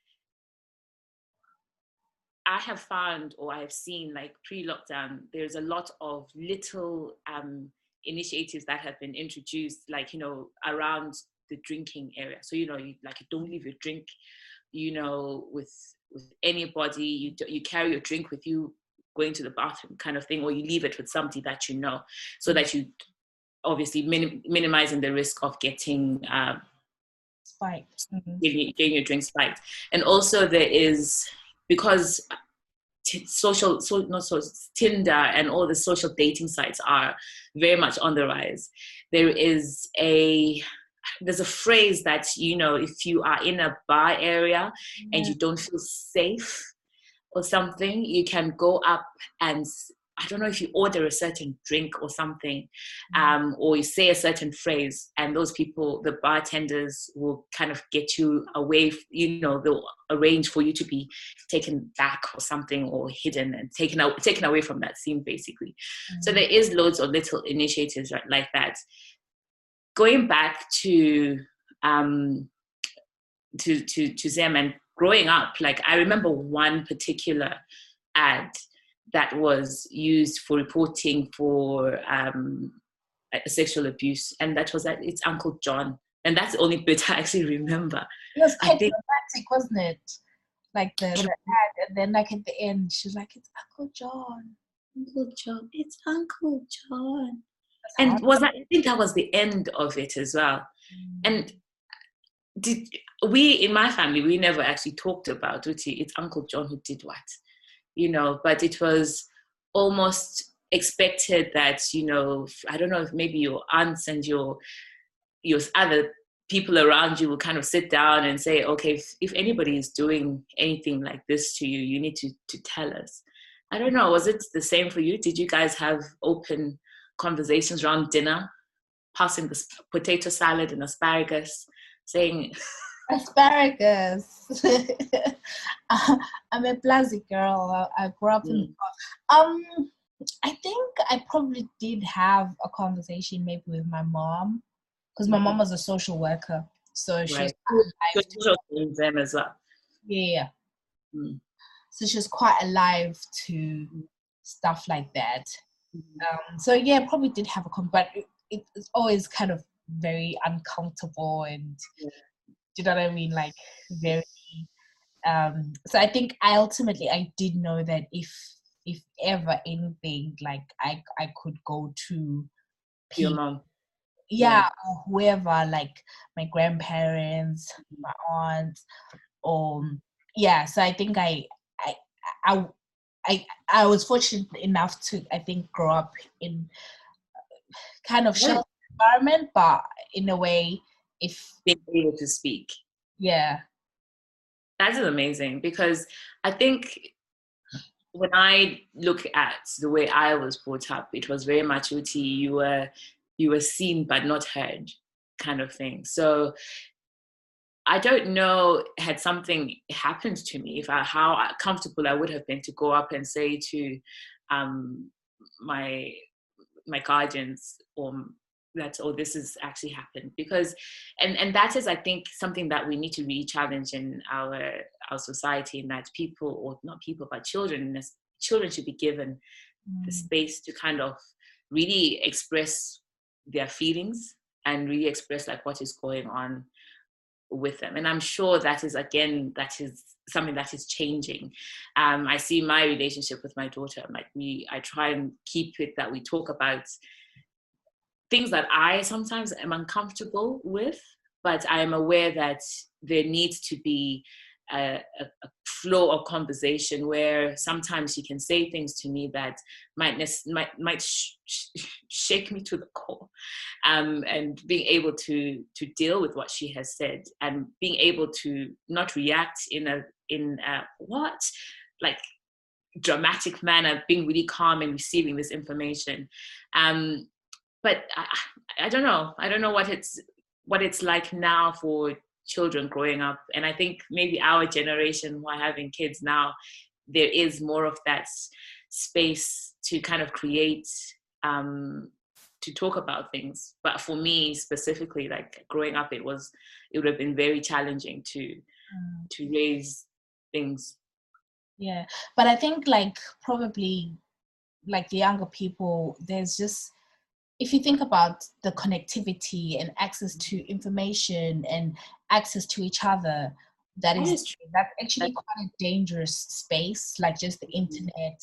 I have found or I have seen like pre-lockdown, there's a lot of little um, initiatives that have been introduced, like you know, around the drinking area. So you know, you, like you don't leave your drink, you know, with with anybody. You you carry your drink with you going to the bathroom, kind of thing, or you leave it with somebody that you know, so that you obviously minim- minimizing the risk of getting. Um, spiked. Mm-hmm. Getting, getting your drink spiked. And also there is because t- social, so, not so, Tinder and all the social dating sites are very much on the rise. There is a there's a phrase that you know if you are in a bar area and you don't feel safe or something, you can go up and I don't know if you order a certain drink or something, mm-hmm. um, or you say a certain phrase, and those people, the bartenders, will kind of get you away. You know, they'll arrange for you to be taken back or something, or hidden and taken out, taken away from that scene, basically. Mm-hmm. So there is loads of little initiatives like that. Going back to um, to to to them and growing up, like I remember one particular ad that was used for reporting for um, sexual abuse, and that was that it's Uncle John, and that's the only bit I actually remember. It was quite dramatic, wasn't it? Like the, the ad, and then like at the end, she's like, "It's Uncle John." Uncle John, it's Uncle John. And was that, I think that was the end of it as well. Mm. And did we in my family we never actually talked about it. It's Uncle John who did what you know, but it was almost expected that, you know, I don't know if maybe your aunts and your your other people around you will kind of sit down and say, okay, if, if anybody is doing anything like this to you, you need to to tell us. I don't know, was it the same for you? Did you guys have open conversations around dinner, passing the potato salad and asparagus, saying asparagus. I'm a Plazi girl. I, grew up mm. in. Um, I think I probably did have a conversation maybe with my mom, because my mom mm-hmm. was a social worker, so she's right. quite them as well. Yeah. Mm. So she's quite alive to stuff like that. Mm. Um, so yeah, probably did have a con, but it, it's always kind of very uncomfortable and yeah you know what I mean? Like very. Um, so I think I ultimately I did know that if if ever anything like I I could go to Your mom. yeah, or whoever, like my grandparents, my aunts, or yeah. So I think I I I I I was fortunate enough to I think grow up in kind of Yeah. sheltered environment, but in a way, if Being able to speak. yeah, That is amazing because I think when I look at the way I was brought up, it was very much Uti, you were you were seen but not heard kind of thing. So I don't know had something happened to me if I how comfortable I would have been to go up and say to um, my my guardians or that oh this has actually happened. Because and and that is I think something that we need to really challenge in our our society in that people or not people but children children should be given the Mm, space to kind of really express their feelings and really express like what is going on with them. And i'm sure that is again that is something that is changing. Um, i see my relationship with my daughter like we i try and keep it that we talk about things that i sometimes am uncomfortable with but i am aware that there needs to be a, a, flow of conversation where sometimes she can say things to me that might might might sh- sh- shake me to the core. Um, and being able to to deal with what she has said and being able to not react in a in a what? Like dramatic manner being really calm and receiving this information. Um, but I I don't know. I don't know what it's what it's like now for children growing up. And i think maybe our generation who are having kids now there is more of that space to kind of create um to talk about things. But for me specifically like growing up it was it would have been very challenging to mm. to raise things. Yeah, but I think like probably like the younger people, there's just if you think about the connectivity and access to information and access to each other, that is is true. that's actually quite a dangerous space. Like just the internet,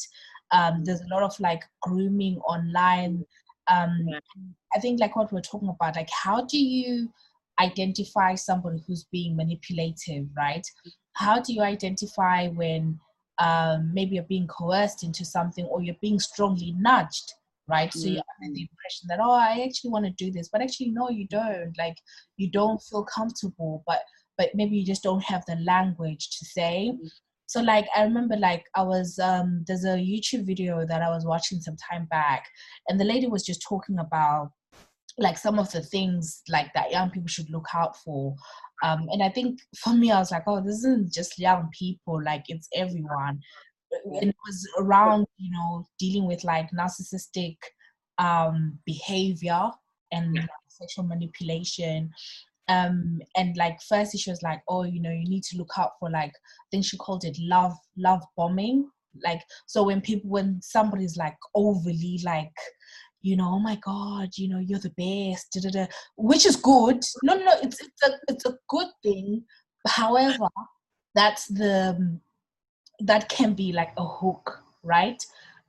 um, there's a lot of like grooming online. Um, Yeah. I think like what we're talking about, like how do you identify somebody who's being manipulative, right? How do you identify when um, maybe you're being coerced into something or you're being strongly nudged, right? So you're under the impression that, oh, I actually want to do this, but actually, no, you don't. Like, you don't feel comfortable, but but maybe you just don't have the language to say. So, like, I remember, like, I was um, there's a YouTube video that I was watching some time back, and the lady was just talking about like some of the things like that young people should look out for um, and i think for me i was like oh this isn't just young people like it's everyone and it was around you know dealing with like narcissistic um, behavior and like, sexual manipulation um and like first she was like oh you know you need to look out for like i think she called it love love bombing like so when people when somebody's like overly like you know, oh my God, you know, you're the best, da, da, da, which is good. No, no, no, it's, it's, a, it's a good thing. However, that's the, that can be like a hook, right?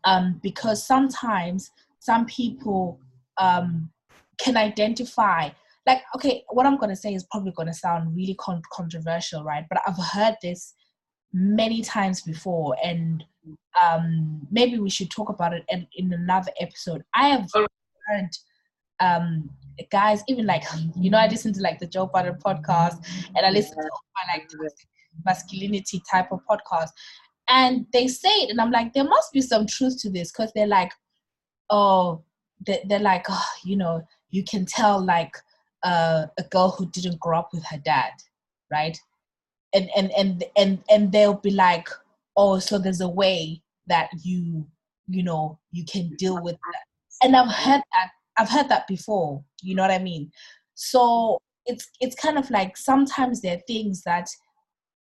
Um, because sometimes some people um, can identify, like, okay, what I'm going to say is probably going to sound really con- controversial, right? But I've heard this many times before and um maybe we should talk about it in, in another episode i have heard um guys even like you know i listen to like the joe Budden podcast and i listen to all my like masculinity type of podcast. And they say it and i'm like there must be some truth to this because they're like oh they're, like oh, you know you can tell like uh, a girl who didn't grow up with her dad right? And and and and and they'll be like oh so there's a way that you you know you can deal with that. And i've heard that i've heard that before you know what i mean? So it's it's kind of like sometimes there are things that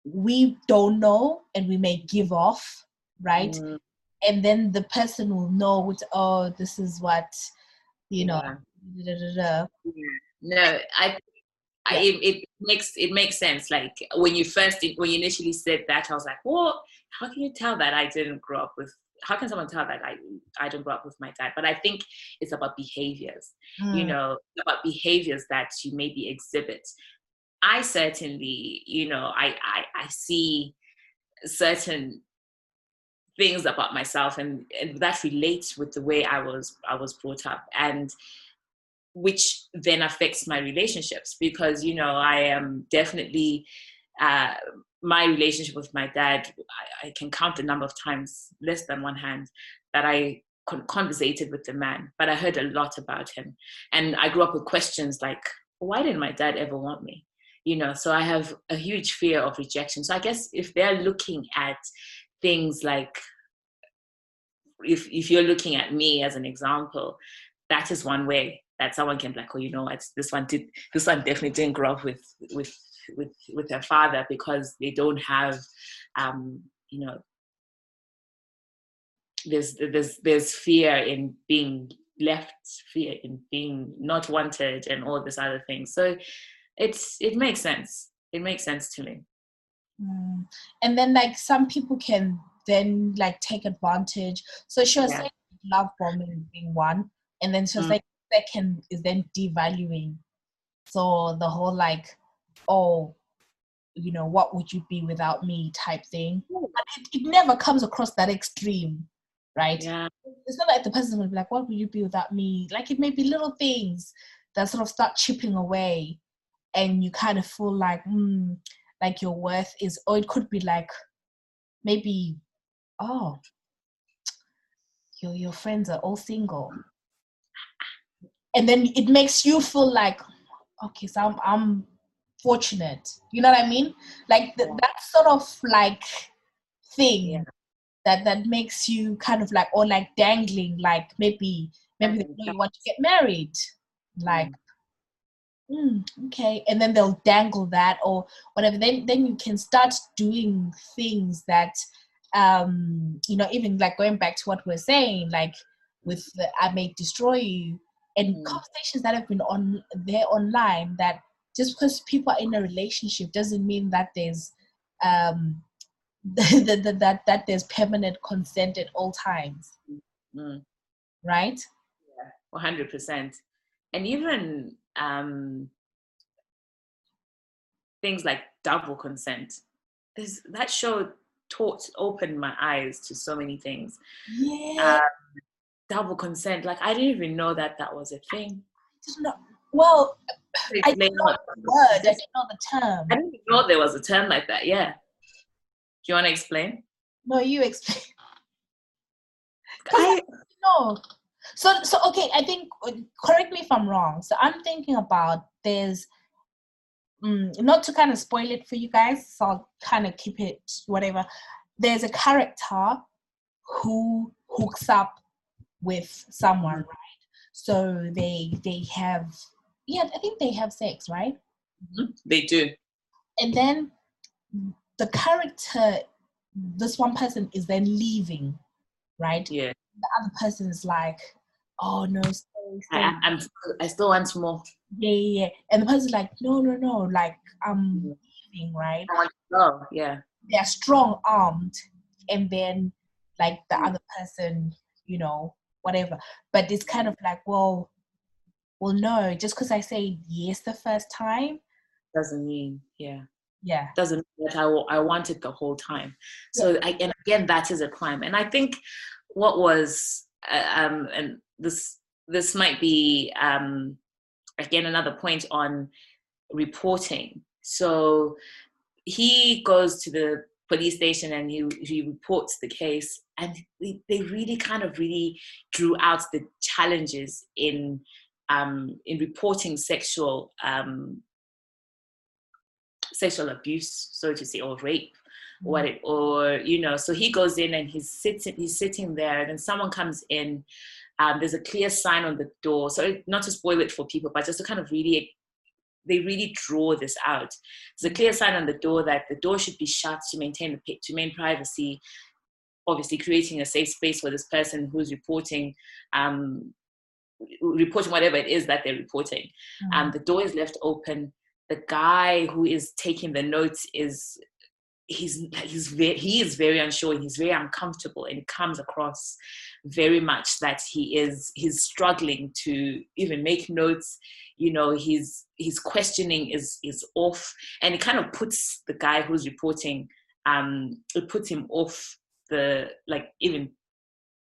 we don't know and we may give off right Mm, and then the person will know which oh this is what you know yeah. da, da, da. No, I, Yeah. it, it makes it makes sense. Like when you first when you initially said that, I was like, "What? How can you tell that I didn't grow up with how can someone tell that I I don't grow up with my dad? But I think it's about behaviors. Mm. You know, about behaviors that you maybe exhibit. I certainly, you know, I I, I see certain things about myself and, and that relates with the way I was I was brought up and which then affects my relationships because you know I am definitely uh, my relationship with my dad I, I, can count the number of times less than one hand that I con- conversated with the man but I heard a lot about him. And I grew up with questions like why didn't my dad ever want me you know so I have a huge fear of rejection. So I guess if they're looking at things like if if you're looking at me as an example that is one way that someone can be like oh you know what? This one did this one definitely didn't grow up with with with with their father because they don't have um you know there's there's there's fear in being left fear in being not wanted and all this other things so it's it makes sense. It makes sense to me. Mm. and then like some people can then like take advantage. So she was yeah. saying love bombing being one and then she was mm. like second is then devaluing. So the whole like oh you know what would you be without me type thing. It, it, never comes across that extreme right? Yeah. it's not like the person will be like what would you be without me? Like it may be little things that sort of start chipping away and you kind of feel like mm, like your worth is or it could be like maybe oh your your friends are all single. And then it makes you feel like okay so i'm, I'm fortunate. You know what i mean? Like the, that sort of like thing yeah. that that makes you kind of like or like dangling like maybe maybe you want to get married like mm, okay. And then they'll dangle that or whatever. Then then you can start doing things that um you know even like going back to what we're saying like with the i may destroy you and mm. conversations that have been on there online that just because people are in a relationship doesn't mean that there's um that, that, that, that there's permanent consent at all times. Mm. right? Yeah 100% and even um things like double consent there's that show taught opened my eyes to so many things yeah um, double consent. Like I didn't even know that that was a thing. Well, I didn't know the word. I didn't know the term. I didn't know there was a term like that. Yeah. Do you want to explain? No, you explain. I know. So, so okay. I think. Correct me if I'm wrong. So I'm thinking about there's. Mm, not to kind of spoil it for you guys, so I'll kind of keep it whatever. There's a character who hooks up with someone, right? So they they have yeah, I think they have sex, right? Mm-hmm. They do. And then the character, this one person is then leaving, right? Yeah. The other person is like, oh no, stay, stay. I, I'm, I still want more. Yeah, yeah, yeah. And the person's like, no, no, no, like I'm mm-hmm. leaving, right? I want to go. Yeah. They're strong armed, and then like the mm-hmm. other person, you know, whatever. But it's kind of like, well, well, no, just because I say yes the first time doesn't mean, yeah. Yeah. Doesn't mean that I, I want it the whole time. So, yeah. I, and again, that is a crime. And I think what was, um, and this, this might be, um, again, another point on reporting. So he goes to the police station and he, he reports the case and they, they really kind of really drew out the challenges in um, in reporting sexual um, sexual abuse so to say or rape. What it or you know so he goes in and he's sitting he's sitting there and then someone comes in um, there's a clear sign on the door so not to spoil it for people but just to kind of really they really draw this out. There's a clear sign on the door that the door should be shut to maintain the to maintain privacy. Obviously, creating a safe space for this person who's reporting, um, reporting whatever it is that they're reporting. Mm-hmm. Um, the door is left open. The guy who is taking the notes is he's he's very he is very unsure and he's very uncomfortable and it comes across very much that he is he's struggling to even make notes. You know his his questioning is is off and it kind of puts the guy who's reporting um it puts him off the like even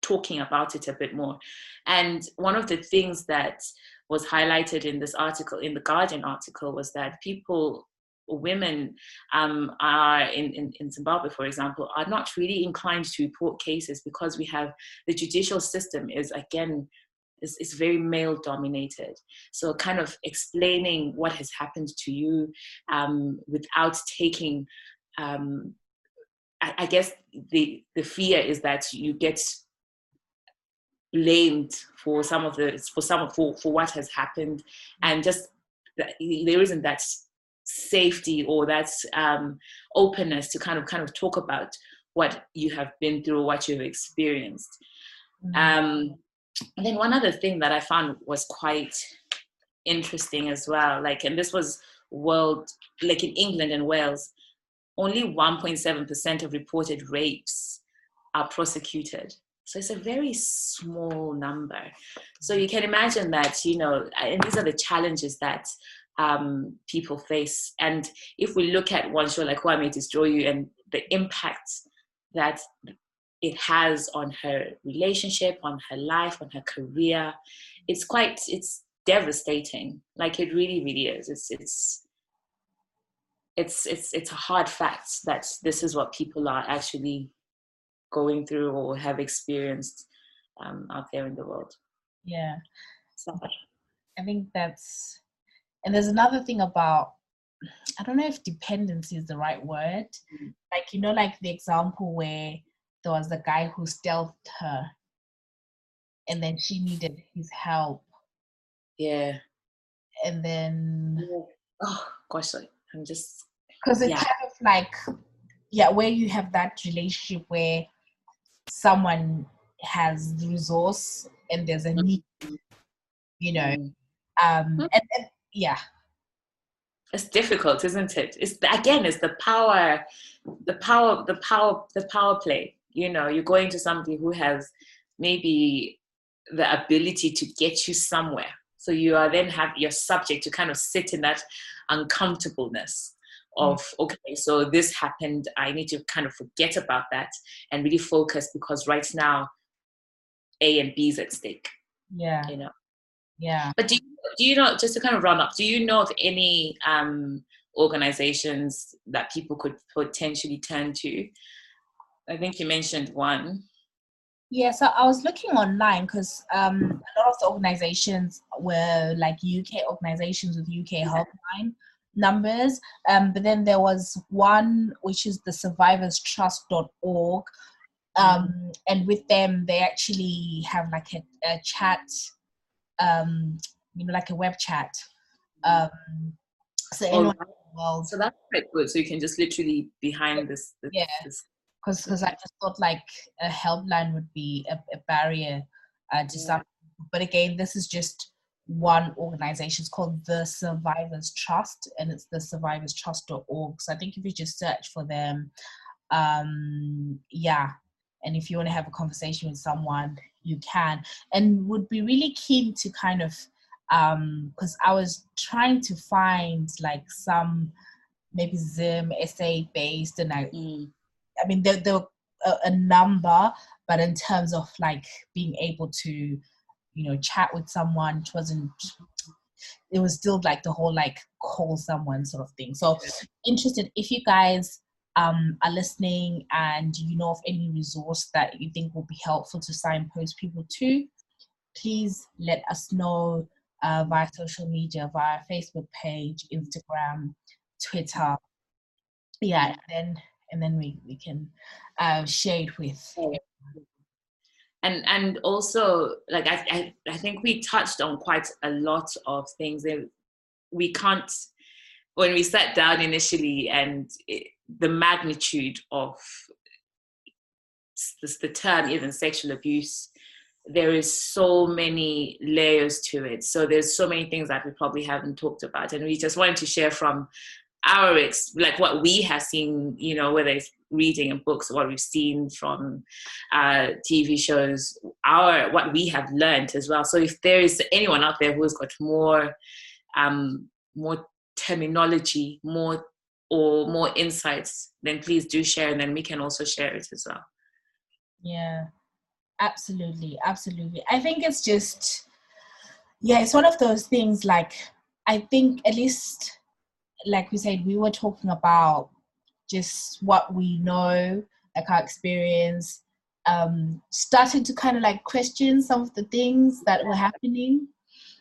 talking about it a bit more. And one of the things that was highlighted in this article in the guardian article was that people women um, are in, in, in, Zimbabwe, for example, are not really inclined to report cases because we have the judicial system is again is, is very male dominated. So kind of explaining what has happened to you um, without taking um, I, I guess the the fear is that you get blamed for some of the for some for for what has happened and just there isn't that safety or that um, openness to kind of kind of talk about what you have been through, what you've experienced. Mm-hmm. Um, and then one other thing that I found was quite interesting as well, like, and this was world, like in England and Wales, only 1.7% of reported rapes are prosecuted. So it's a very small number. So you can imagine that, you know, and these are the challenges that um, people face. And if we look at one show like Who I May Destroy You and the impact that it has on her relationship, on her life, on her career, it's quite it's devastating. Like it really, really is. It's it's it's it's it's a hard fact that this is what people are actually going through or have experienced um, out there in the world. Yeah. So I think that's and there's another thing about I don't know if dependency is the right word. Mm. Like you know, like the example where there was a guy who stealthed her, and then she needed his help. Yeah. And then. Oh gosh, I'm just. Because it's yeah. kind of like, yeah, where you have that relationship where someone has the resource and there's a need, you know, mm. um, and, and yeah. It's difficult isn't it? It's again it's the power the power the power the power play. You know you're going to somebody who has maybe the ability to get you somewhere. So you are then have you're subject to kind of sit in that uncomfortableness of mm. okay so this happened i need to kind of forget about that and really focus because right now a and b is at stake. Yeah. You know yeah. But do you do you know just to kind of run up do you know of any um, organizations that people could potentially turn to? I think you mentioned one. Yeah so i was looking online because um, a lot of the organizations were like uk organizations with uk helpline numbers um, but then there was one which is the survivorstrust.org um, and with them they actually have like a, a chat um, you know, like a web chat. Um, so oh, well, so that's quite good. So you can just literally behind this. this yeah. Because because I just thought like a helpline would be a, a barrier uh, to yeah. some. But again, this is just one organization. It's called the Survivors Trust, and it's the survivorstrust.org. So I think if you just search for them, um, yeah, and if you want to have a conversation with someone, you can, and would be really keen to kind of um because i was trying to find like some maybe zim essay based and i mm. i mean there, there were a, a, number but in terms of like being able to you know chat with someone it wasn't it was still like the whole like call someone sort of thing. So interested if you guys um, are listening and you know of any resource that you think will be helpful to signpost people to please let us know uh, via social media, via Facebook page, Instagram, Twitter. Yeah, and then and then we we can uh, share it with. And and also like I, I I think we touched on quite a lot of things. We can't when we sat down initially and it, the magnitude of this, the term even sexual abuse there is so many layers to it. So there's so many things that we probably haven't talked about. And we just wanted to share from our ex like what we have seen you know whether it's reading in books what we've seen from uh, tv shows our what we have learned as well. So if there is anyone out there who has got more um more terminology more or more insights then please do share and then we can also share it as well. Yeah. Absolutely. Absolutely. I think it's just yeah it's one of those things like i think at least like we said we were talking about just what we know like our experience um starting to kind of like question some of the things that were happening.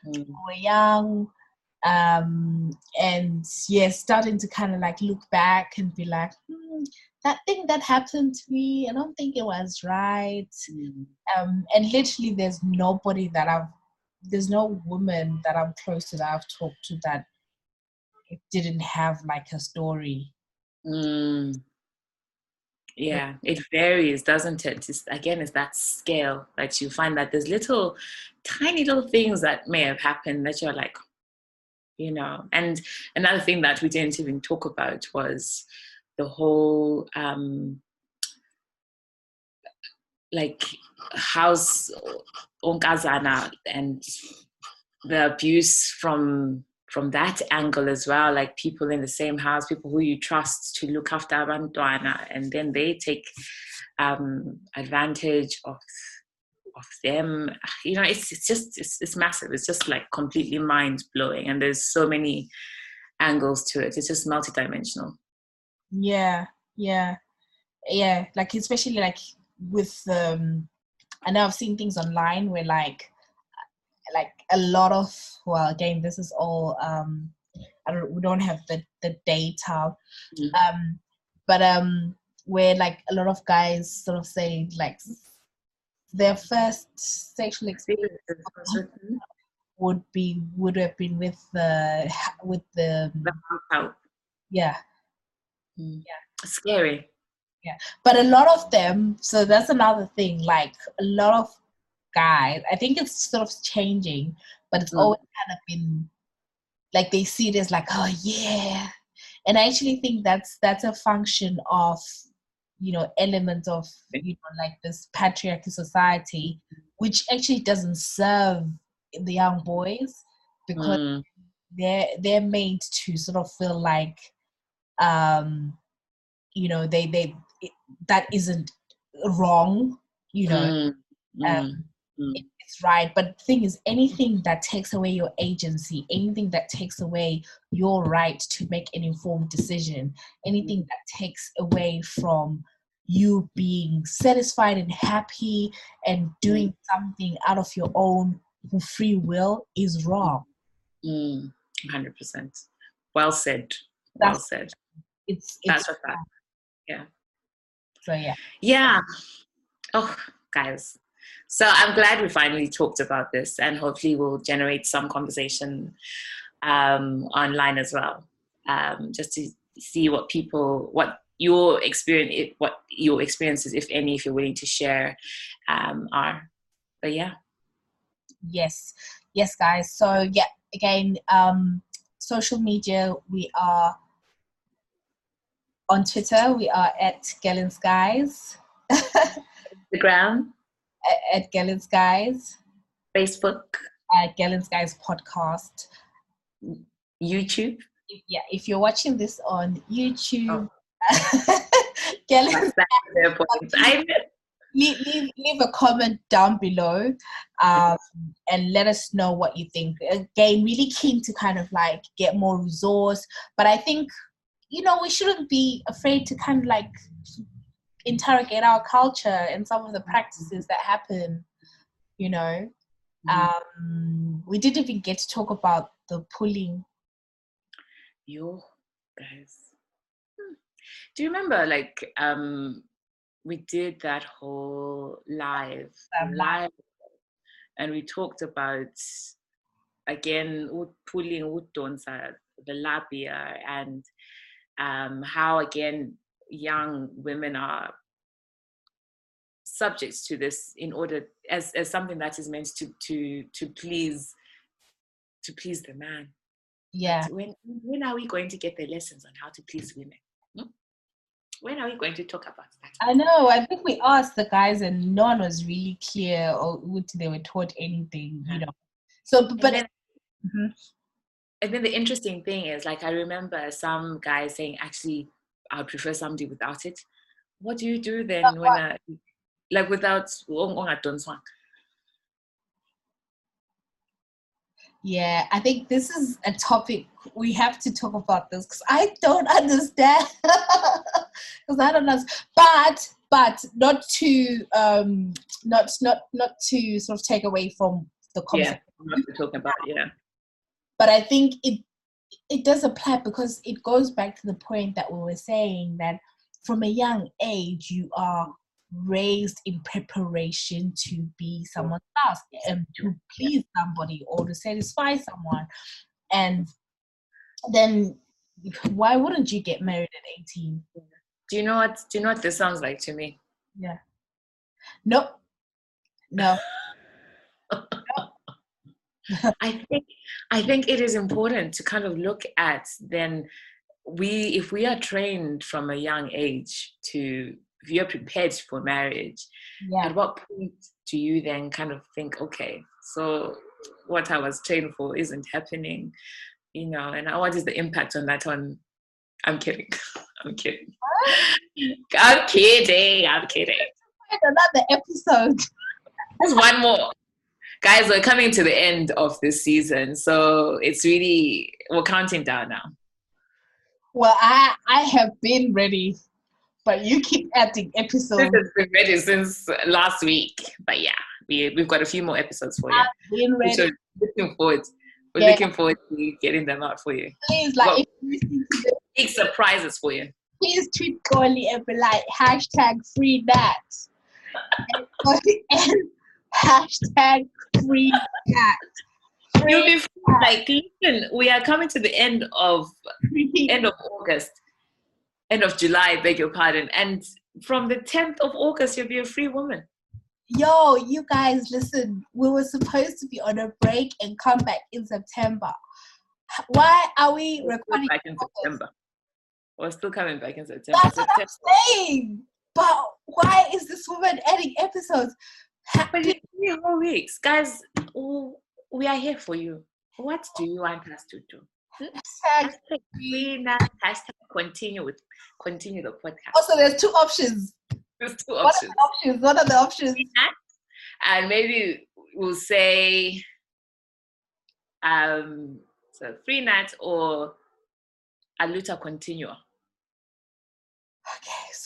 Mm. we were young um and yeah starting to kind of like look back and be like hmm, that thing that happened to me i don't think it was right mm. um and literally there's nobody that i've there's no woman that i'm close to that i've talked to that it didn't have like a story mm. yeah it varies doesn't it it's, again it's that scale that you find that there's little tiny little things that may have happened that you're like you know? And another thing that we didn't even talk about was the whole um like house onkazana and the abuse from from that angle as well like people in the same house people who you trust to look after abantwana and then they take um advantage of of them you know it's it's just it's, it's massive. It's just like completely mind blowing and there's so many angles to it. It's just multidimensional. Yeah yeah yeah like especially like with um i know i've seen things online where like like a lot of well again this is all um I don't, we don't have the the data mm-hmm. um but um where like a lot of guys sort of say like their first sexual experience would be would have been with the with the help. Yeah. Mm. Yeah. Scary. Yeah. But a lot of them, so that's another thing, like a lot of guys, I think it's sort of changing, but it's mm. always kind of been like they see it as like, oh yeah. And I actually think that's that's a function of you know element of you know like this patriarchy society which actually doesn't serve the young boys because mm. they're they're made to sort of feel like um you know they they it, that isn't wrong you know mm. Mm. Um, mm. It, it's right? But the thing is anything that takes away your agency anything that takes away your right to make an informed decision anything that takes away from you being satisfied and happy and doing something out of your own free will is wrong. Mm, 100% well said. Well that's, said. It's, it's that's a fact yeah. So yeah. Yeah. Oh guys so I'm glad we finally talked about this, and hopefully we'll generate some conversation um, online as well, um, just to see what people, what your experience, what your experiences, if any, if you're willing to share, um, are. But yeah. Yes, yes, guys. So yeah, again, um, social media, we are on Twitter. We are at Girl In Skies. Instagram at Galen Guys. Facebook. At Girl In Skies Podcast. YouTube. Yeah, if you're watching this on YouTube, oh. Galen I leave, leave, leave a comment down below um, and let us know what you think. Again, really keen to kind of like get more resource, but I think you know we shouldn't be afraid to kind of like interrogate our culture and some of the practices that happen you know mm. um we didn't even get to talk about the pulling yo guys hmm. do you remember like um we did that whole live um, live and we talked about again pulling the labia and um, how again young women are subjects to this in order as, as something that is meant to to to please to please the man Yeah. When when are we going to get the lessons on how to please women? Hmm? When are we going to talk about that? I know. I think we asked the guys, and no one was really clear or which they were taught anything. You know. So, but. And then, Mhm. and then the interesting thing is, like, I remember some guys saying, actually, I prefer somebody without it. What do you do then when, I, like, without ong- ong adonswa? Yeah, I think this is a topic we have to talk about this because I don't understand. Because I don't know, but but not to um not not not to sort of take away from the Yeah, concept, I'm not talking about, yeah. but I think it it does apply because it goes back to the point that we were saying that from a young age you are raised in preparation to be someone else and to please somebody or to satisfy someone. And then why wouldn't you get married at 18 Do you know what? Do you know what this sounds like to me? yeah. No no I think I think it is important to kind of look at then we if we are trained from a young age to if you're prepared for marriage, yeah at what point do you then kind of think, okay, so what I was trained for isn't happening, you know, and what is the impact on that on I'm kidding. I'm kidding. I'm kidding. I'm kidding. another episode There's one more. Guys, we're coming to the end of this season, so it's really we're counting down now. well i i have been ready but you keep adding This episodes has been ready since last week, but yeah, we we've got a few more episodes for you. been ready So looking forward. We're Yeah. looking forward to getting them out for you. please like Well- if you listen to this Big surprises for you. please tweet Goli and be like hashtag free that and hashtag free. You'll Free, be free. like listen. We are coming to the end of end of August, end of July. Beg your pardon. And from the 10th of August, you'll be a free woman. Yo, you guys, listen. We were supposed to be on a break and come back in September. Why are we recording? back in August? September. We're still coming back in September. That's what I'm saying. But why is this woman adding episodes? Ha- But three whole weeks, guys. We are here for you. What do you want us to do? Hashtag Hashtag free now, hashtag continue with continue the podcast. Also, there's two options. There's two What are the options? What are the options? and maybe we'll say um so free night or a luta continua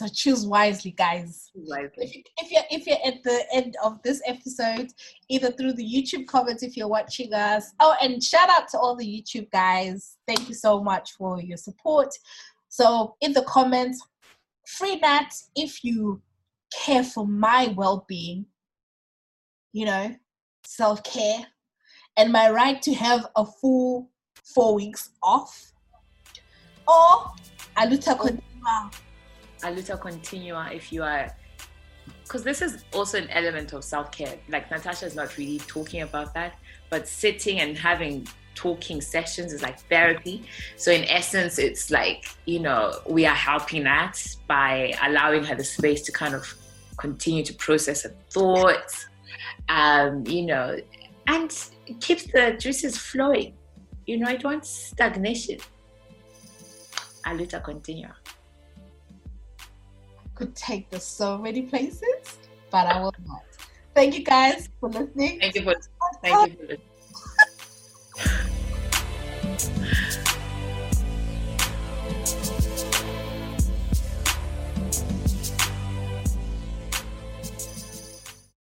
so choose wisely, guys. If, you, if you're if you're at the end of this episode, either through the YouTube comments if you're watching us. Oh, and shout out to all the YouTube guys. Thank you so much for your support. So in the comments, free nat if you care for my well-being, you know, self-care, and my right to have a full four weeks off. Or aluta continua. A luta continua if you are because this is also an element of self-care. Like natasha is not really talking about that but sitting and having talking sessions is like therapy. So in essence it's like you know we are helping that by allowing her the space to kind of continue to process her thoughts um you know and keeps the juices flowing. You know it wants stagnation. A luta continua could take this so many places, but I will not. Thank you guys for listening. Thank you for thank you for listening.